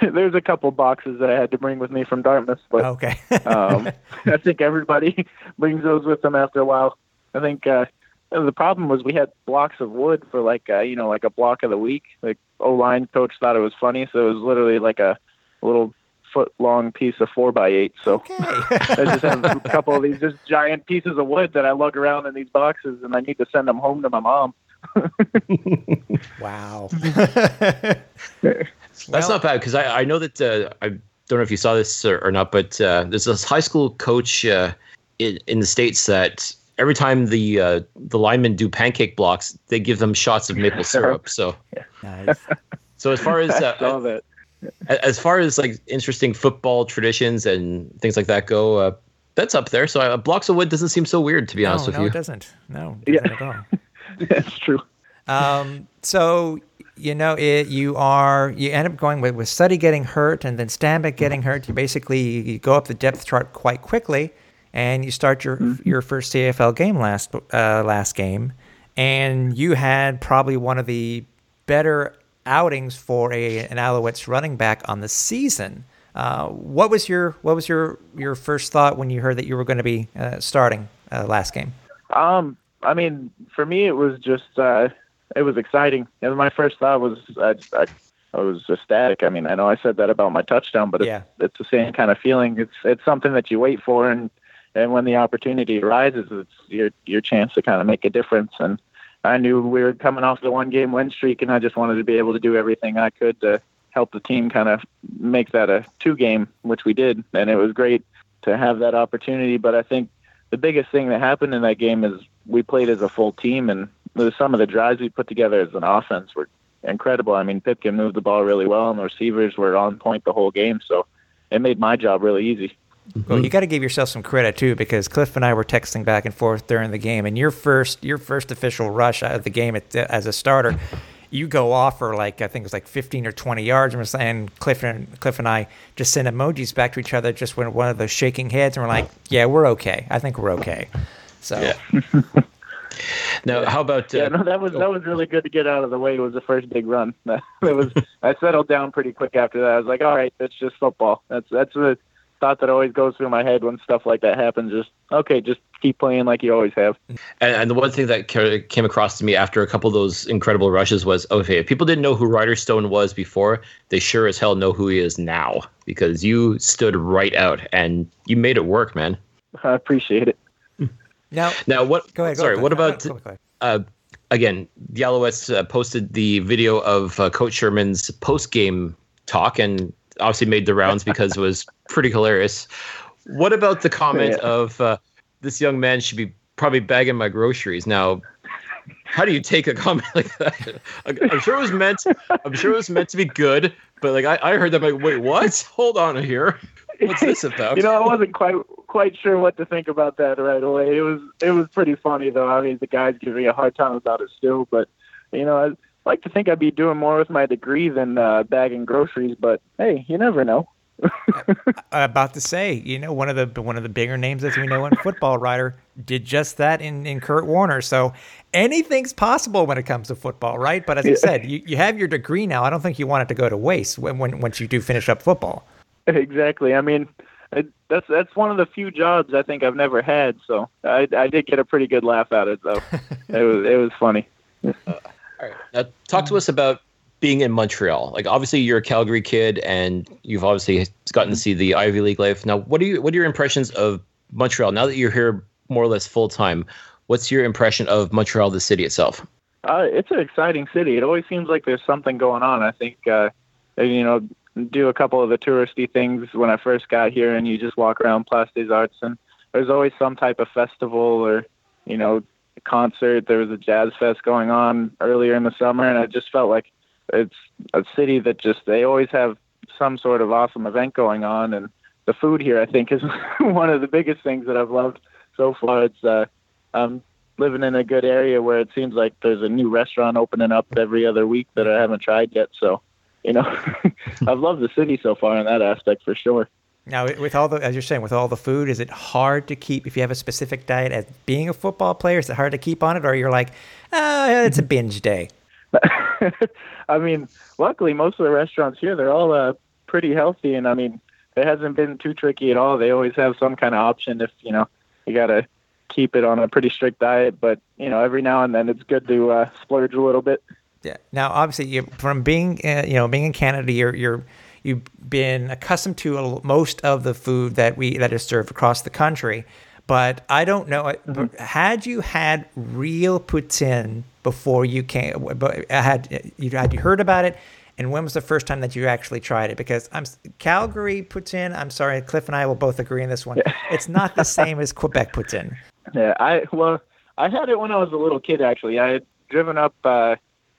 C: There's a couple boxes that I had to bring with me from Dartmouth, but
A: Okay.
C: um, I think everybody brings those with them after a while. I think uh, the problem was we had blocks of wood for like uh, you know like a block of the week. Like O line coach thought it was funny, so it was literally like a little foot long piece of four by eight. So <laughs> I just have a couple of these just giant pieces of wood that I lug around in these boxes, and I need to send them home to my mom. <laughs>
A: wow. <laughs>
B: That's not bad because I, I know that uh, I don't know if you saw this or, or not, but uh, there's this high school coach uh, in, in the states that every time the uh, the linemen do pancake blocks, they give them shots of maple <laughs> syrup. So
A: Nice. <laughs>
B: so as far as
C: I saw
B: uh,
C: that.
B: as far as like interesting football traditions and things like that go, uh, that's up there. So uh, blocks of wood doesn't seem so weird to be honest
A: no,
B: with
A: no,
B: you.
A: it doesn't. No, it doesn't at all. <laughs>
C: That's true.
A: Um, so you know, it, you are you end up going with with Suddy getting hurt and then Stanback getting hurt. You basically you go up the depth chart quite quickly, and you start your your first CFL game last uh, last game, and you had probably one of the better outings for a an Alouettes running back on the season. Uh, what was your what was your your first thought when you heard that you were going to be uh, starting uh, last game?
C: Um, I mean, for me, it was just uh, it was exciting. And my first thought was I, I, I was ecstatic. I mean, I know I said that about my touchdown, but it's,
A: Yeah.
C: it's the same kind of feeling. It's it's something that you wait for, and and when the opportunity arises, it's your your chance to kind of make a difference. And I knew we were coming off the one game win streak, and I just wanted to be able to do everything I could to help the team kind of make that a two game, which we did, and it was great to have that opportunity. But I think the biggest thing that happened in that game is we played as a full team, and some of the drives we put together as an offense were incredible. I mean, Pipkin moved the ball really well, and the receivers were on point the whole game, so it made my job really easy.
A: Well, you got to give yourself some credit too, because Cliff and I were texting back and forth during the game, and your first your first official rush out of the game at, as a starter, you go off for like I think it was like 15 or 20 yards, and, we're saying Cliff and Cliff and I just send emojis back to each other, just when one of those shaking heads, and we're like, yeah, we're okay. I think we're okay. So
B: Yeah. <laughs> Now, how about uh,
C: Yeah, no, that was that was really good to get out of the way. It was the first big run. <laughs> That was I settled down pretty quick after that. I was like, all right, that's just football. That's that's the thought that always goes through my head when stuff like that happens. Just okay, just keep playing like you always have.
B: And, and the one thing that came across to me after a couple of those incredible rushes was okay, if people didn't know who Ryder Stone was before, they sure as hell know who he is now because you stood right out and you made it work, man.
C: I appreciate it. <laughs>
A: now,
B: Now, what?
A: go ahead. Go
B: sorry,
A: ahead.
B: what
A: No, no,
B: about
A: ahead,
B: uh, again? The Alouettes uh, posted the video of uh, Coach Sherman's post game talk and obviously made the rounds because it was pretty hilarious. What about the comment
C: Yeah.
B: of uh, this young man should be probably bagging my groceries? Now, how do you take a comment like that? I'm sure it was meant. I'm sure it was meant to be good, but like I, I heard that, I'm like, wait, what? Hold on here. What's this about?
C: You know, I wasn't quite quite sure what to think about that right away. It was it was pretty funny though. I mean, the guys give me a hard time about it still, but you know, like to think I'd be doing more with my degree than uh, bagging groceries. But hey, you never know. <laughs>
A: about to say, you know, one of the one of the bigger names as we know in football, Ryder did just that in, in Kurt Warner. So anything's possible when it comes to football, right? But as I said, you, you have your degree now. I don't think you want it to go to waste when, when once you do finish up football.
C: exactly. I mean, it, that's that's one of the few jobs I think I've never had. So I I did get a pretty good laugh at it though. <laughs> it was it was funny. <laughs>
B: All right. Now, talk to us about being in Montreal. Like, obviously, you're a Calgary kid, and you've obviously gotten to see the Ivy League life. Now, what are you? What are your impressions of Montreal now that you're here more or less full time? What's your impression of Montreal, the city itself?
C: Uh, it's an exciting city. It always seems like there's something going on. I think, uh, you know, do a couple of the touristy things when I first got here, and you just walk around Place des Arts, and there's always some type of festival or you know, concert. There was a jazz fest going on earlier in the summer, and I just felt like it's a city that just they always have some sort of awesome event going on, and the food here I think is <laughs> one of the biggest things that I've loved so far. It's uh, I'm living in a good area where it seems like there's a new restaurant opening up every other week that I haven't tried yet. So, you know, <laughs> I've loved the city so far in that aspect for sure.
A: Now, with all the, as you're saying, with all the food, is it hard to keep, if you have a specific diet as being a football player, is it hard to keep on it? Or you're like, oh, it's a binge day? <laughs>
C: I mean, luckily, most of the restaurants here, they're all uh, pretty healthy. And I mean, it hasn't been too tricky at all. They always have some kind of option if, you know, you got to keep it on a pretty strict diet. But, you know, every now and then it's good to uh, splurge a little bit.
A: Yeah. Now, obviously, you, from being, uh, you know, being in Canada, you're, you're, you've been accustomed to most of the food that we that is served across the country. But I don't know. Mm-hmm. Had you had real poutine before you came? But had you had you heard about it? And when was the first time that you actually tried it? Because I'm Calgary poutine. I'm sorry, Cliff and I will both agree on this one. <laughs> it's not the same as Quebec poutine.
C: Yeah, I well, I had it when I was a little kid. Actually, I had driven up uh,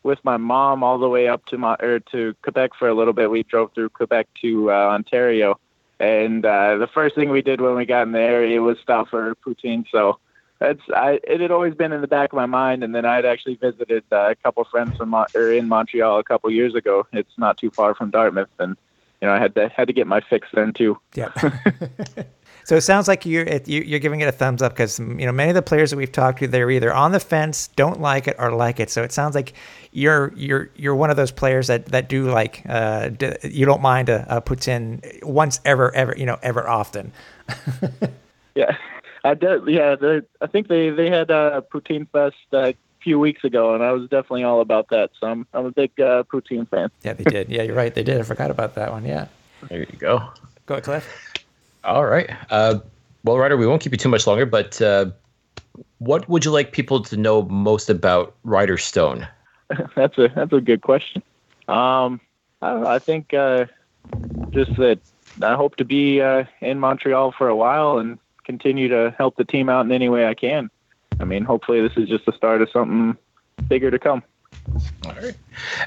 C: with my mom all the way up to my or to Quebec for a little bit. We drove through Quebec to uh, Ontario, and uh, the first thing we did when we got in the area was stop for poutine. So that's I it had always been in the back of my mind. And then I had actually visited uh, a couple friends from Mon- or in Montreal a couple years ago. It's not too far from Dartmouth, and you know I had to had to get my fix then too.
A: Yeah. <laughs> <laughs> So it sounds like you're you're giving it a thumbs up because you know many of the players that we've talked to they're either on the fence, don't like it, or like it. So it sounds like you're you're you're one of those players that that do like uh, you don't mind a, a poutine once ever ever you know ever often. <laughs>
C: yeah, I did. Yeah, I think they they had a poutine fest a few weeks ago, and I was definitely all about that. So I'm I'm a big uh, poutine fan.
A: Yeah, they did. Yeah, you're right. They did. I forgot about that one. Yeah.
B: There you go.
A: Go ahead, Cliff.
B: All right. Uh, well, Ryder, we won't keep you too much longer, but uh, what would you like people to know most about Ryder Stone? <laughs>
C: that's a that's a good question. Um, I, I think uh, just that I hope to be uh, in Montreal for a while and continue to help the team out in any way I can. I mean, hopefully, this is just the start of something bigger to come.
B: All right.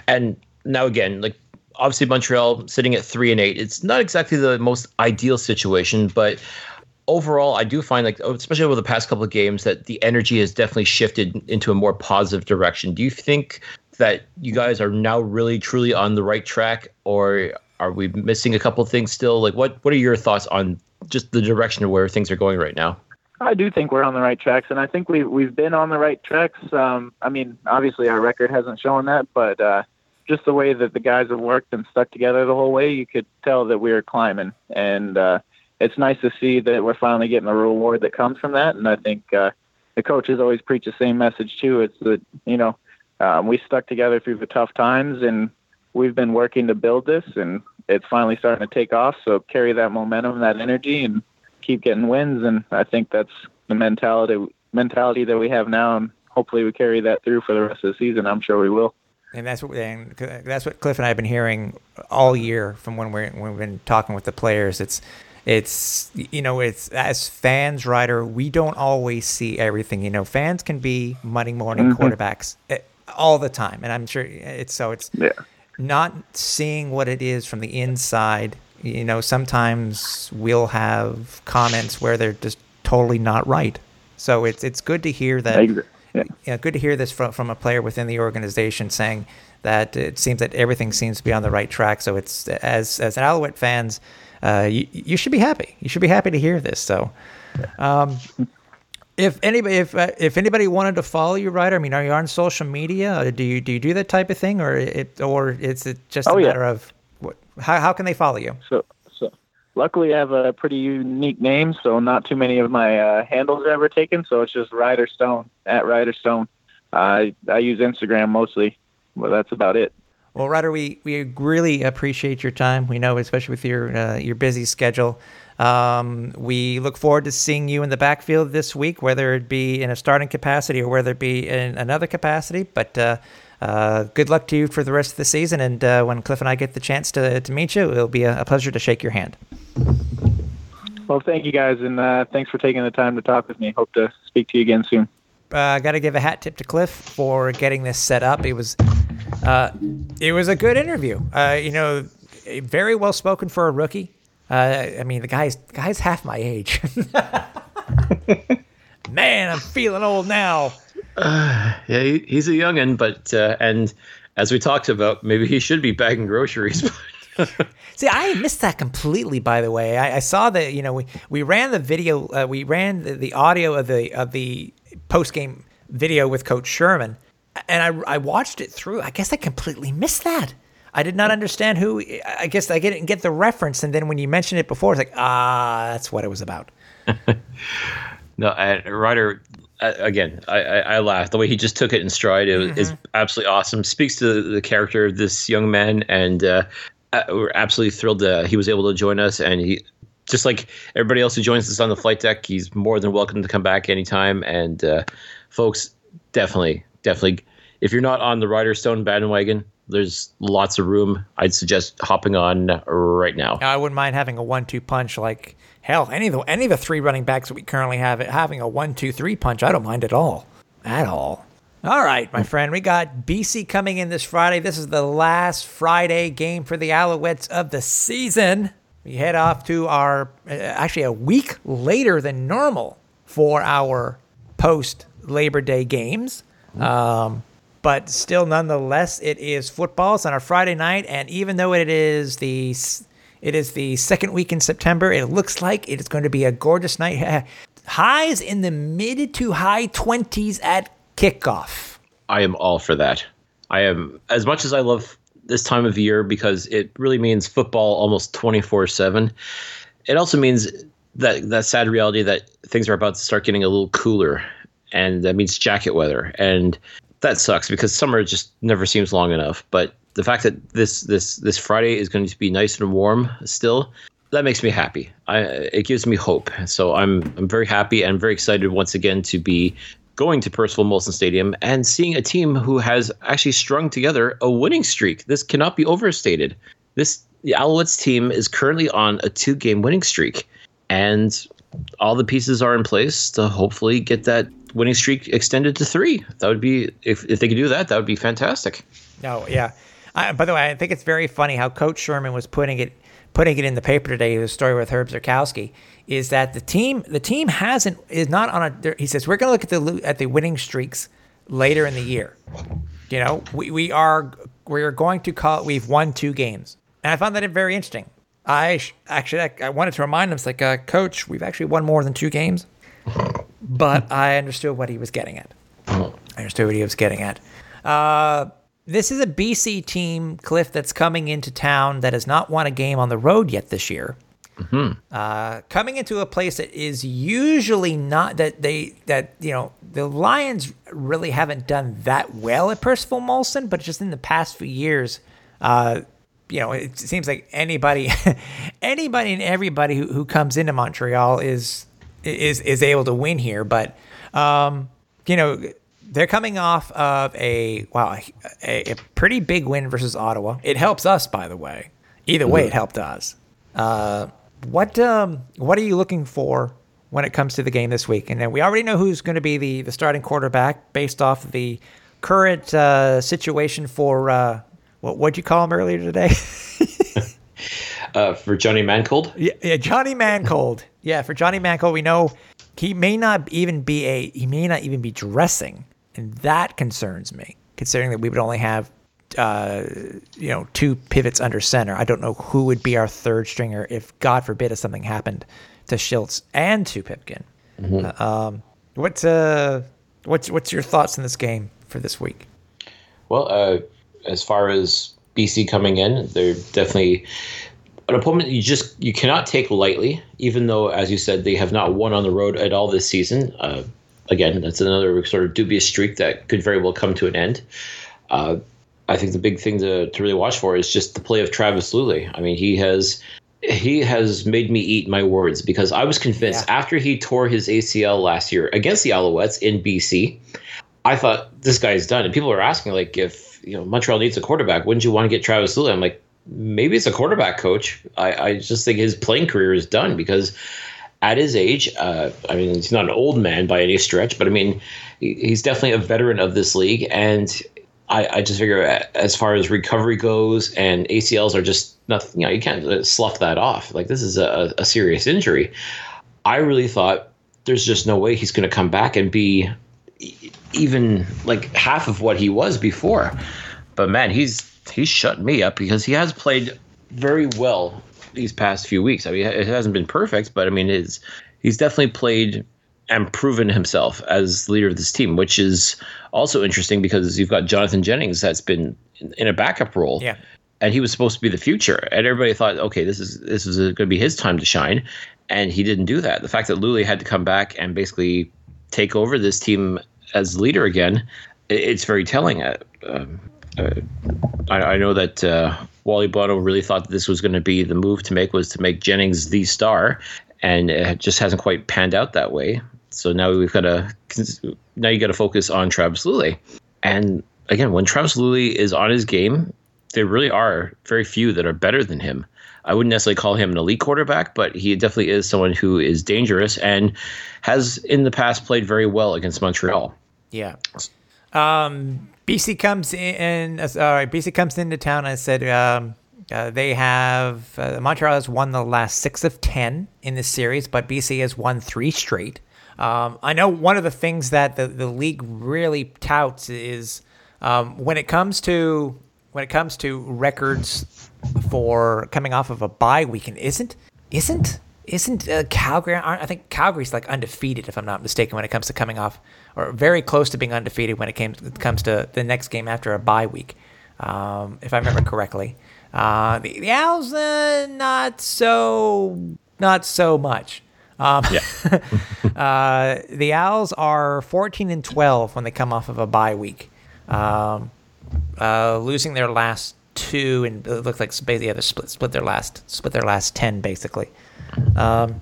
B: And now, again, like obviously Montreal sitting at three and eight. It's not exactly the most ideal situation, but overall, I do find like, especially over the past couple of games, that the energy has definitely shifted into a more positive direction. Do you think that you guys are now really truly on the right track, or are we missing a couple things still? Like, what what are your thoughts on just the direction of where things are going right now?
C: I do think we're on the right tracks, and I think we we've been on the right tracks. Um, I mean, obviously our record hasn't shown that, but uh, just the way that the guys have worked and stuck together the whole way, you could tell that we were climbing. And uh, it's nice to see that we're finally getting a reward that comes from that. And I think uh, the coaches always preach the same message too. It's that you know um, we stuck together through the tough times, and we've been working to build this, and it's finally starting to take off. So carry that momentum, that energy, and keep getting wins. And I think that's the mentality mentality that we have now, and hopefully we carry that through for the rest of the season. I'm sure we will
A: and that's what and that's what Cliff and I have been hearing all year from when we when we've been talking with the players. It's it's you know it's as fans, Ryder, we don't always see everything. You know, fans can be Monday morning mm-hmm. quarterbacks eh, all the time, and I'm sure it's so it's
C: yeah.
A: not seeing what it is from the inside. You know, sometimes we'll have comments where they're just totally not right. So it's it's good to hear that. Exactly. You know, good to hear this from, from a player within the organization saying that it seems that everything seems to be on the right track. So it's as as an Alouette fans, uh, you, you should be happy. You should be happy to hear this. So, um, if anybody if uh, if anybody wanted to follow you, Ryder, I mean, are you on social media? Do you do you do that type of thing, or it or is it just oh, a matter yeah. of what, how how can they follow you?
C: So luckily I have a pretty unique name, so not too many of my uh, handles are ever taken. So it's just Ryder Stone at Ryder Stone. I I use Instagram mostly, but that's about it.
A: Well, Ryder, we, we really appreciate your time. We know, especially with your uh, your busy schedule. Um, we look forward to seeing you in the backfield this week, whether it be in a starting capacity or whether it be in another capacity. But uh, good luck to you for the rest of the season. And uh, when Cliff and I get the chance to, to meet you, it'll be a, a pleasure to shake your hand.
C: Well, thank you guys, and uh, thanks for taking the time to talk with me. Hope to speak to you again soon.
A: uh, I got to give a hat tip to Cliff for getting this set up. It was, uh, it was a good interview. Uh, you know, very well spoken for a rookie. Uh, I mean, the guy's the guy's half my age. <laughs> Man, I'm feeling old now. <sighs>
B: Yeah, he, he's a youngin, but uh, and as we talked about, maybe he should be bagging groceries. <laughs>
A: See, I missed that completely. By the way, I, I saw that you know we, we ran the video, uh, we ran the, the audio of the of the post game video with Coach Sherman, and I I watched it through. I guess I completely missed that. I did not understand who. I guess I didn't get the reference, and then when you mentioned it before, it's like ah, that's what it was about. <laughs>
B: no, uh, Ryder. Uh, again, I, I, I laughed. The way he just took it in stride it was, is absolutely awesome. Speaks to the character of this young man, and uh, we're absolutely thrilled that he was able to join us. And he, just like everybody else who joins us on the flight deck, he's more than welcome to come back anytime. And uh, folks, definitely, definitely, if you're not on the Ryder Stone bandwagon, there's lots of room. I'd suggest hopping on right now.
A: I wouldn't mind having a one-two punch. Like hell, any of the any of the three running backs that we currently have, having a one-two-three punch, I don't mind at all, at all. All right, my friend, we got BC coming in this Friday. This is the last Friday game for the Alouettes of the season. We head off to our uh, actually a week later than normal for our post Labor Day games. Um, but still, nonetheless, it is football. It's on a Friday night, and even though it is the it is the second week in September, it looks like it is going to be a gorgeous night. <laughs> Highs in the mid to high twenties at kickoff.
B: I am all for that. I am as much as I love this time of year because it really means football almost 24/7. It also means that that sad reality that things are about to start getting a little cooler and that means jacket weather and that sucks because summer just never seems long enough, but the fact that this this this Friday is going to be nice and warm still that makes me happy. I, it gives me hope. So I'm I'm very happy and very excited once again to be going to Percival Molson Stadium and seeing a team who has actually strung together a winning streak. This cannot be overstated. This the Alouettes team is currently on a two game winning streak, and all the pieces are in place to hopefully get that winning streak extended to three. That would be if if they could do that, that would be fantastic.
A: No, yeah. I, by the way, I think it's very funny how Coach Sherman was putting it putting it in the paper today. The story with Herb Zurkowski is that the team the team hasn't is not on a. He says we're going to look at the at the winning streaks later in the year. You know, we, we are we are going to call we've won two games, and I found that very interesting. I sh- actually I, I wanted to remind him, it's like, uh, Coach, we've actually won more than two games, but I understood what he was getting at. I understood what he was getting at. Uh, this is a BC team, Cliff, that's coming into town that has not won a game on the road yet this year. Uh, coming into a place that is usually not that they that you know the Lions really haven't done that well at Percival Molson, but just in the past few years, uh, you know, it seems like anybody, <laughs> anybody and everybody who, who comes into Montreal is is is able to win here. But um, you know, they're coming off of a wow a, a pretty big win versus Ottawa. It helps us, by the way. Either way, it helped us. Uh, what um, what are you looking for when it comes to the game this week? And then we already know who's going to be the the starting quarterback based off the current uh, situation for uh, what what'd you call him earlier today? <laughs>
B: Uh, for Johnny Mancold,
A: Yeah, yeah, Johnny Mancold. Yeah, for Johnny Mancold, we know he may not even be a he may not even be dressing, and that concerns me, considering that we would only have uh, you know two pivots under center. I don't know who would be our third stringer if God forbid if something happened to Schultz and to Pipkin. Uh, um, what's uh what's what's your thoughts on this game for this week?
B: Well, uh, as far as BC coming in, they're definitely an opponent you just you cannot take lightly. Even though, as you said, they have not won on the road at all this season. Again, that's another sort of dubious streak that could very well come to an end. Uh, I think the big thing to, to really watch for is just the play of Travis Lulay. I mean, he has he has made me eat my words because I was convinced
A: Yeah.
B: after he tore his ACL last year against the Alouettes in BC, I thought this guy's done. And people were asking like if you know Montreal needs a quarterback, wouldn't you want to get Travis Lulay? I'm like, maybe it's a quarterback coach. I, I just think his playing career is done because at his age. Uh, I mean, he's not an old man by any stretch, but I mean, he's definitely a veteran of this league. And I, I just figure as far as recovery goes, and ACLs are just nothing. You know, you can't slough that off. Like this is a, a serious injury. I really thought there's just no way he's going to come back and be even like half of what he was before. But man, he's he's shut me up because he has played very well these past few weeks. I mean, it hasn't been perfect, but I mean, it's he's definitely played and proven himself as leader of this team, which is also interesting because you've got Jonathan Jennings that's been in a backup role.
A: Yeah.
B: And he was supposed to be the future, and everybody thought, okay, this is this is going to be his time to shine, and he didn't do that. The fact that Lulay had to come back and basically take over this team as leader again, it's very telling. Uh, um, uh, I, I, know that uh, Wally Buono really thought that this was going to be the move to make was to make Jennings the star, and it just hasn't quite panned out that way. So now we've got to now you got to focus on Travis Lulay, and again, when Travis Lulay is on his game, there really are very few that are better than him. I wouldn't necessarily call him an elite quarterback, but he definitely is someone who is dangerous and has in the past played very well against Montreal.
A: Yeah. Um, BC comes in. Uh, BC comes into town. I said um, uh, they have uh, Montreal has won the last six of ten in this series, but BC has won three straight. Um, I know one of the things that the, the league really touts is um, when it comes to when it comes to records for coming off of a bye weekend. Isn't isn't isn't uh, Calgary? I think Calgary's like undefeated, if I'm not mistaken, when it comes to coming off, or very close to being undefeated when it came comes to the next game after a bye week, um, if I remember correctly. Uh, the, the Owls, uh, not so, not so much. Um, yeah. <laughs> uh, the Owls are 14 and 12 when they come off of a bye week, um, uh, losing their last two, and it looks like basically yeah, they split split their last split their last 10 basically. Um,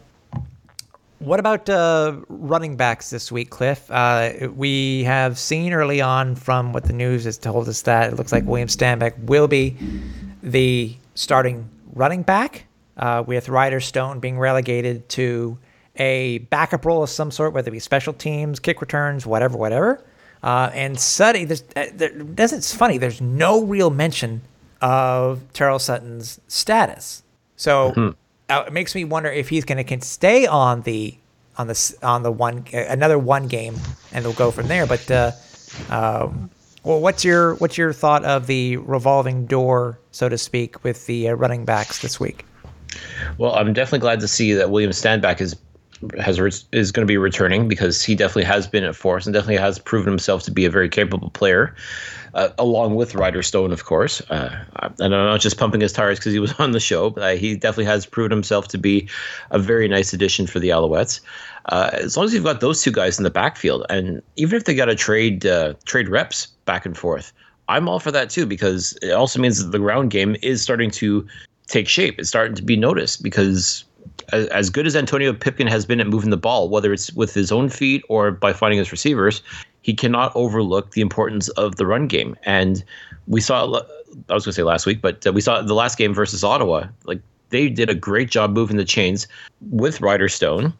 A: what about uh, running backs this week, Cliff? Uh, we have seen early on from what the news has told us that it looks like William Stanback will be the starting running back, uh, with Ryder Stone being relegated to a backup role of some sort, whether it be special teams, kick returns, whatever, whatever. Uh, and there's, uh, there, it's funny, there's no real mention of Tyrell Sutton's status. So. Mm-hmm uh, it makes me wonder if he's going to stay on the on the on the one uh, another one game, and they'll go from there. But uh, um, well, what's your what's your thought of the revolving door, so to speak, with the uh, running backs this week?
B: Well, I'm definitely glad to see that William Stanback is has is going to be returning because he definitely has been at force and definitely has proven himself to be a very capable player uh, along with Ryder Stone, of course. Uh, and I'm not just pumping his tires because he was <laughs> on the show, but uh, he definitely has proven himself to be a very nice addition for the Alouettes. Uh, as long as you've got those two guys in the backfield, and even if they got to trade uh, trade reps back and forth, I'm all for that too because it also means that the ground game is starting to take shape. It's starting to be noticed because as good as Antonio Pipkin has been at moving the ball, whether it's with his own feet or by finding his receivers, he cannot overlook the importance of the run game. And we saw, I was going to say last week, but uh, we saw the last game versus Ottawa. Like they did a great job moving the chains with Ryder Stone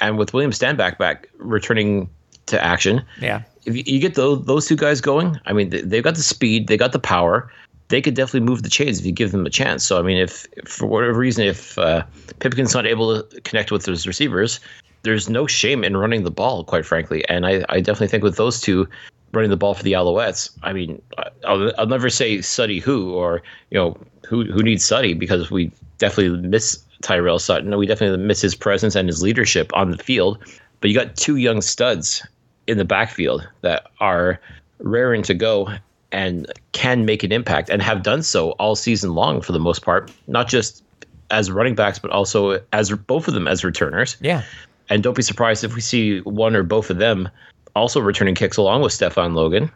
B: and with William Stanback back returning to action.
A: Yeah.
B: If you, get those, those two guys going, I mean, they've got the speed, they got the power. They could definitely move the chains if you give them a chance. So, I mean, if for whatever reason, if uh, Pipkin's not able to connect with his receivers, there's no shame in running the ball, quite frankly. And I, I definitely think with those two running the ball for the Alouettes, I mean, I'll, I'll never say Suddy who or you know who who needs Suddy because we definitely miss Tyrell Sutton. We definitely miss his presence and his leadership on the field. But you got two young studs in the backfield that are raring to go and can make an impact and have done so all season long for the most part, not just as running backs, but also as both of them as returners.
A: Yeah.
B: And don't be surprised if we see one or both of them also returning kicks along with Stefan Logan.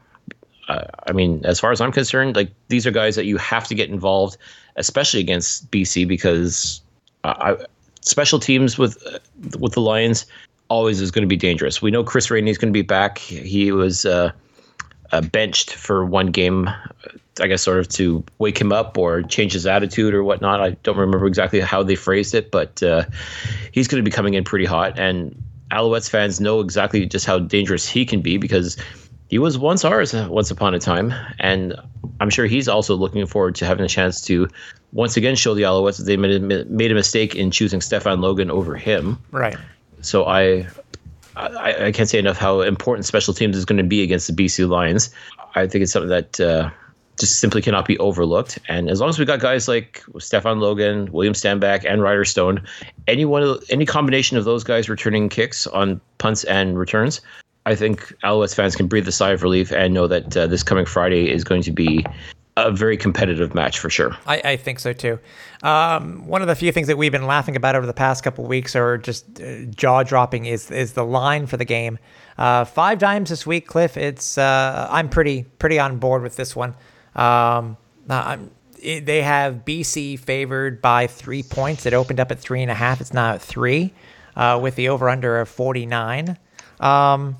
B: Uh, I mean, as far as I'm concerned, like these are guys that you have to get involved, especially against BC, because uh, I, special teams with uh, with the Lions always is going to be dangerous. We know Chris Rainey is going to be back. He was uh, uh, benched for one game. I guess sort of to wake him up or change his attitude or whatnot. I don't remember exactly how they phrased it, but uh, he's going to be coming in pretty hot. And Alouettes fans know exactly just how dangerous he can be because he was once ours once upon a time, and I'm sure he's also looking forward to having a chance to once again show the Alouettes that they made a, made a mistake in choosing Stefan Logan over him.
A: Right.
B: So I, I, I can't say enough how important special teams is going to be against the BC Lions. I think it's something that uh, just simply cannot be overlooked. And as long as we got guys like Stefan Logan, William Stanback, and Ryder Stone, any one of any combination of those guys returning kicks on punts and returns, I think Alouettes fans can breathe a sigh of relief and know that uh, this coming Friday is going to be a very competitive match for sure.
A: I, I think so too. Um, one of the few things that we've been laughing about over the past couple weeks, or just uh, jaw dropping, is is the line for the game. Uh, five times this week, Cliff. It's uh, I'm pretty pretty on board with this one. Um, it, they have BC favored by three points. It opened up at three and a half. It's now at three, uh, with the over under of 49. Um,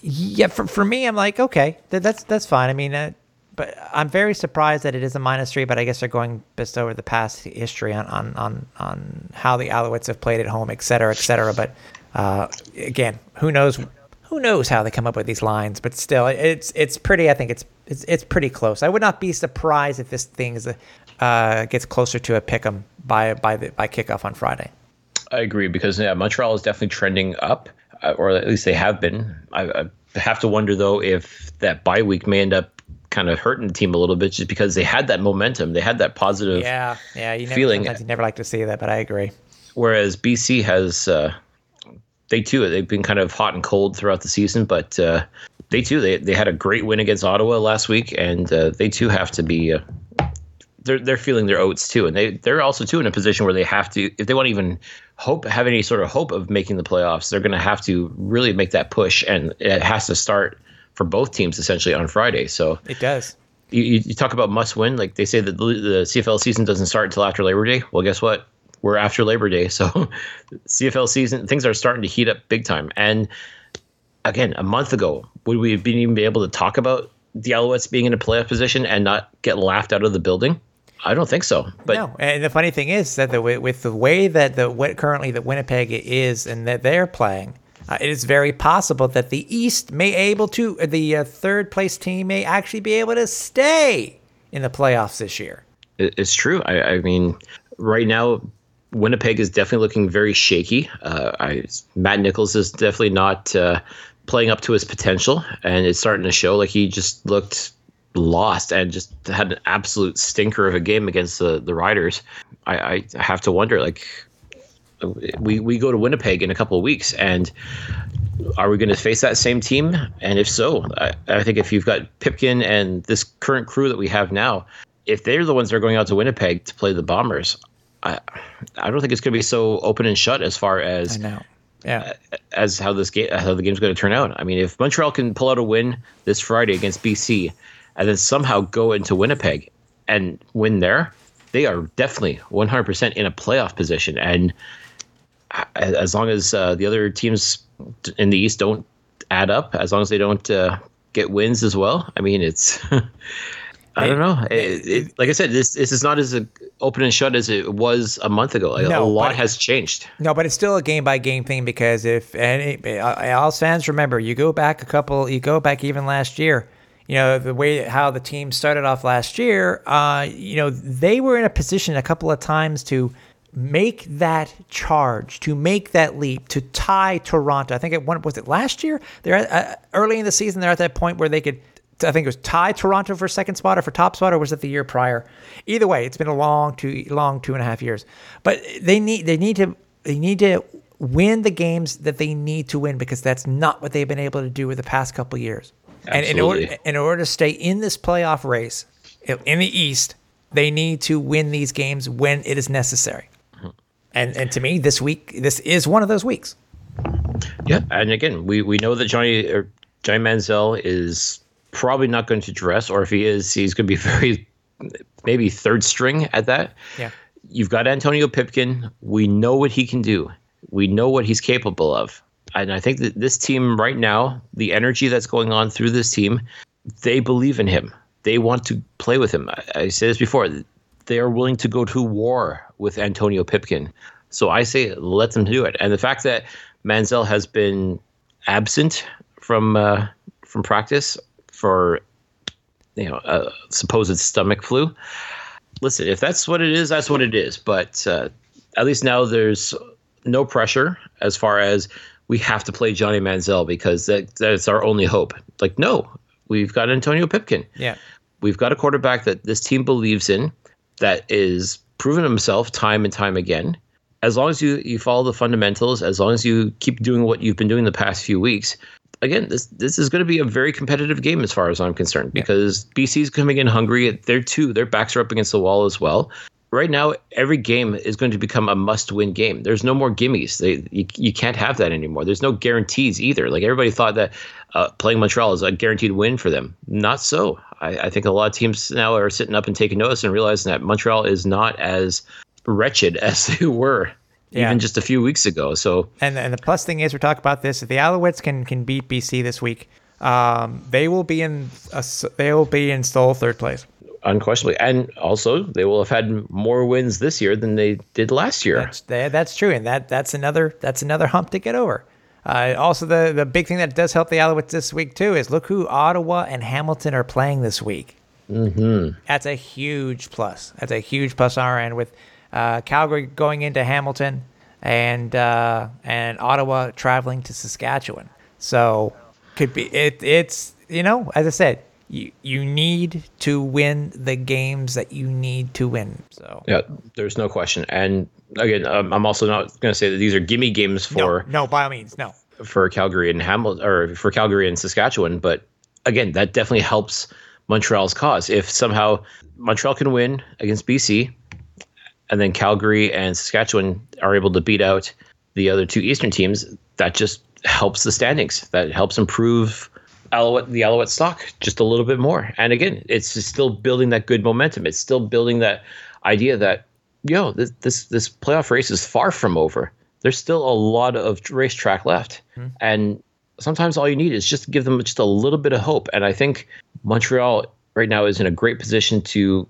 A: yeah, for, for me, I'm like, okay, that, that's that's fine. I mean, uh, but I'm very surprised that it is a minus three. But I guess they're going based over the past history on on on, on how the Alouettes have played at home, et cetera, et cetera. But uh, again, who knows who knows how they come up with these lines, but still, it's it's pretty. I think it's it's it's pretty close. I would not be surprised if this thing is a, uh, gets closer to a pick 'em by by the by kickoff on Friday.
B: I agree because yeah, Montreal is definitely trending up, uh, or at least they have been. I, I have to wonder though if that bye week may end up kind of hurting the team a little bit just because they had that momentum, they had that positive
A: yeah yeah you never,
B: feeling.
A: You never like to see that, but I agree.
B: Whereas BC has. Uh, they too they've been kind of hot and cold throughout the season, but uh, they too they they had a great win against Ottawa last week, and uh, they too have to be. Uh, they're they're feeling their oats too, and they they're also too in a position where they have to if they want to even hope have any sort of hope of making the playoffs, they're going to have to really make that push, and it has to start for both teams essentially on Friday. So
A: it does.
B: You, you talk about must win, like they say that the, the CFL season doesn't start until after Labor Day. Well, guess what? We're after Labor Day, so <laughs> CFL season things are starting to heat up big time. And again, a month ago, would we have been even be able to talk about the Alouettes being in a playoff position and not get laughed out of the building? I don't think so. But
A: no, and the funny thing is that the with the way that the currently that Winnipeg is and that they're playing, uh, it is very possible that the East may able to the uh, third place team may actually be able to stay in the playoffs this year.
B: It's true. I, I mean, right now Winnipeg is definitely looking very shaky. Uh, I, Matt Nichols is definitely not uh, playing up to his potential, and it's starting to show. Like he just looked lost and just had an absolute stinker of a game against the the Riders. I, I have to wonder, like, we we go to Winnipeg in a couple of weeks, and are we going to face that same team? And if so, I, I think if you've got Pipkin and this current crew that we have now, if they're the ones that are going out to Winnipeg to play the Bombers, I, I don't think it's going to be so open and shut as far as
A: I know. Yeah.
B: As how this game, how the game's going to turn out. I mean, if Montreal can pull out a win this Friday against BC, and then somehow go into Winnipeg and win there, they are definitely 100% in a playoff position. And as long as uh, the other teams in the East don't add up, as long as they don't uh, get wins as well, I mean, it's <laughs> I don't know. It, it, like I said, this this is not as open and shut as it was a month ago. Like, no, a lot has changed.
A: No, but it's still a game by game thing because if any all fans remember, you go back a couple, you go back even last year. You know the way how the team started off last year. Uh, you know they were in a position a couple of times to make that charge, to make that leap, to tie Toronto. I think it was it last year. They're at, uh, early in the season. They're at that point where they could I think it was tie Toronto for second spot or for top spot, or was it the year prior? Either way, it's been a long two long two and a half years. But they need they need to they need to win the games that they need to win because that's not what they've been able to do with the past couple years. Absolutely. And in order in order to stay in this playoff race in the East, they need to win these games when it is necessary. Mm-hmm. And and to me, this week this is one of those weeks.
B: Yeah, and again, we we know that Johnny Johnny Manziel is probably not going to dress, or if he is, he's going to be <laughs> very maybe third string at that.
A: Yeah.
B: You've got Antonio Pipkin. We know what he can do. We know what he's capable of. And I think that this team right now, the energy that's going on through this team, they believe in him. They want to play with him. I, I said this before. They are willing to go to war with Antonio Pipkin. So I say let them do it. And the fact that Manziel has been absent from uh, from practice for you know a supposed stomach flu. Listen, if that's what it is, that's what it is. But uh, at least now there's no pressure as far as we have to play Johnny Manziel because that that's our only hope. Like, no, we've got Antonio Pipkin.
A: Yeah.
B: We've got a quarterback that this team believes in, that is proven himself time and time again. As long as you, you follow the fundamentals, as long as you keep doing what you've been doing the past few weeks, again, this this is going to be a very competitive game as far as I'm concerned because yeah. BC's coming in hungry. They're too. Their backs are up against the wall as well right now every game is going to become a must-win game. There's no more gimmies. They you, you can't have that anymore. There's no guarantees either. Like everybody thought that uh, playing Montreal is a guaranteed win for them. Not so. I, I, think a lot of teams now are sitting up and taking notice and realizing that Montreal is not as wretched <laughs> as they were. Yeah. Even just a few weeks ago. So
A: and and the plus thing is, we're talking about this. If the Alouettes can can beat BC this week, um, they will be in a, they will be in sole third place
B: unquestionably. And also, they will have had more wins this year than they did last year.
A: That's, that's true, and that that's another that's another hump to get over. Uh, also, the the big thing that does help the Alouettes this week too is look who Ottawa and Hamilton are playing this week.
B: Mm-hmm.
A: That's a huge plus. That's a huge plus on our end with uh, Calgary going into Hamilton and uh, and Ottawa traveling to Saskatchewan. So could be it. It's you know as I said, you you need to win the games that you need to win. So
B: yeah, there's no question. And again, um, I'm also not going to say that these are gimme games for
A: no, no, by all means, no,
B: for Calgary and Hamilton or for Calgary and Saskatchewan. But again, that definitely helps Montreal's cause. If somehow Montreal can win against BC, and then Calgary and Saskatchewan are able to beat out the other two Eastern teams, that just helps the standings. That helps improve Alouette, the Alouette stock just a little bit more. And again, it's still building that good momentum. It's still building that idea that, yo, this this, this playoff race is far from over. There's still a lot of racetrack left. Mm-hmm. And sometimes all you need is just to give them just a little bit of hope. And I think Montreal right now is in a great position to,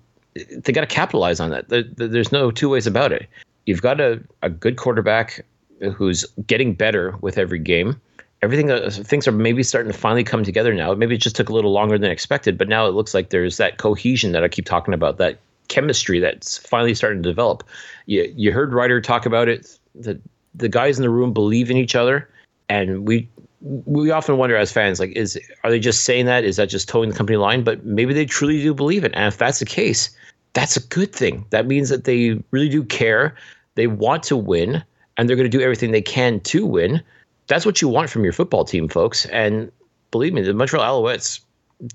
B: they got to capitalize on that. There, there's no two ways about it. You've got a, a good quarterback who's getting better with every game everything uh, things are maybe starting to finally come together now. Maybe it just took a little longer than expected, but now it looks like there's that cohesion that I keep talking about, that chemistry that's finally starting to develop. You you heard Ryder talk about it. The the guys in the room believe in each other, and we we often wonder as fans, like, is are they just saying that? Is that just toeing the company line? But maybe they truly do believe it, and if that's the case, that's a good thing. That means that they really do care. They want to win, and they're going to do everything they can to win that's what you want from your football team, folks. And believe me, the Montreal Alouettes,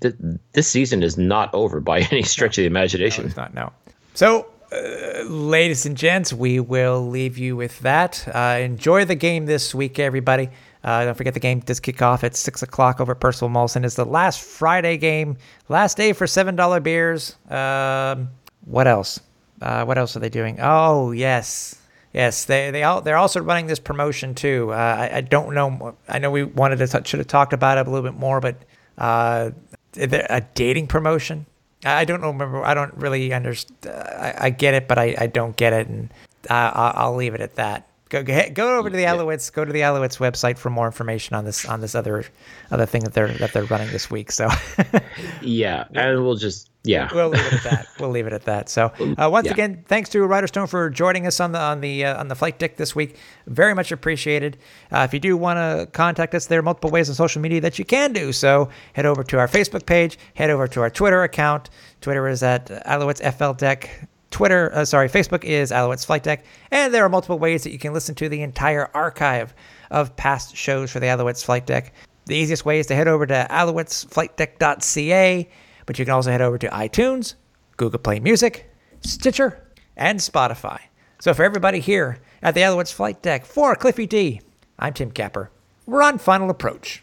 B: th- this season is not over by <laughs> any stretch of the imagination.
A: No, it's not. now. So, uh, ladies and gents, we will leave you with that. Uh, enjoy the game this week, everybody. Uh, don't forget the game does kick off at six o'clock over Percival Molson. Is the last Friday game, last day for seven dollar beers. Um, what else? Uh, what else are they doing? Oh yes, Yes, they they all, they're also running this promotion too. Uh, I, I, don't know. I know we wanted to t- should have talked about it a little bit more, but uh, a dating promotion. I don't. Remember, I don't really understand. I, I, get it, but I, I don't get it, and I, will leave it at that. Go, go over to the Alouettes. Go to the Alouettes website for more information on this on this other other thing that they're that they're running this week. So <laughs>
B: yeah, and we'll just yeah,
A: we'll leave it at that. We'll leave it at that. So <laughs> uh, once yeah. again, thanks to Ryder Stone for joining us on the on the uh, on the flight deck this week. Very much appreciated. Uh, if you do want to contact us, there are multiple ways on social media that you can do. So head over to our Facebook page. Head over to our Twitter account. Twitter is at Alouettes FL Deck. Twitter, uh, sorry, Facebook is Alouettes Flight Deck, and there are multiple ways that you can listen to the entire archive of past shows for the Alouettes Flight Deck. The easiest way is to head over to alouettesflightdeck.ca, but you can also head over to iTunes, Google Play Music, Stitcher, and Spotify. So for everybody here at the Alouettes Flight Deck, for Cliffy D, I'm Tim Capper. We're on Final Approach.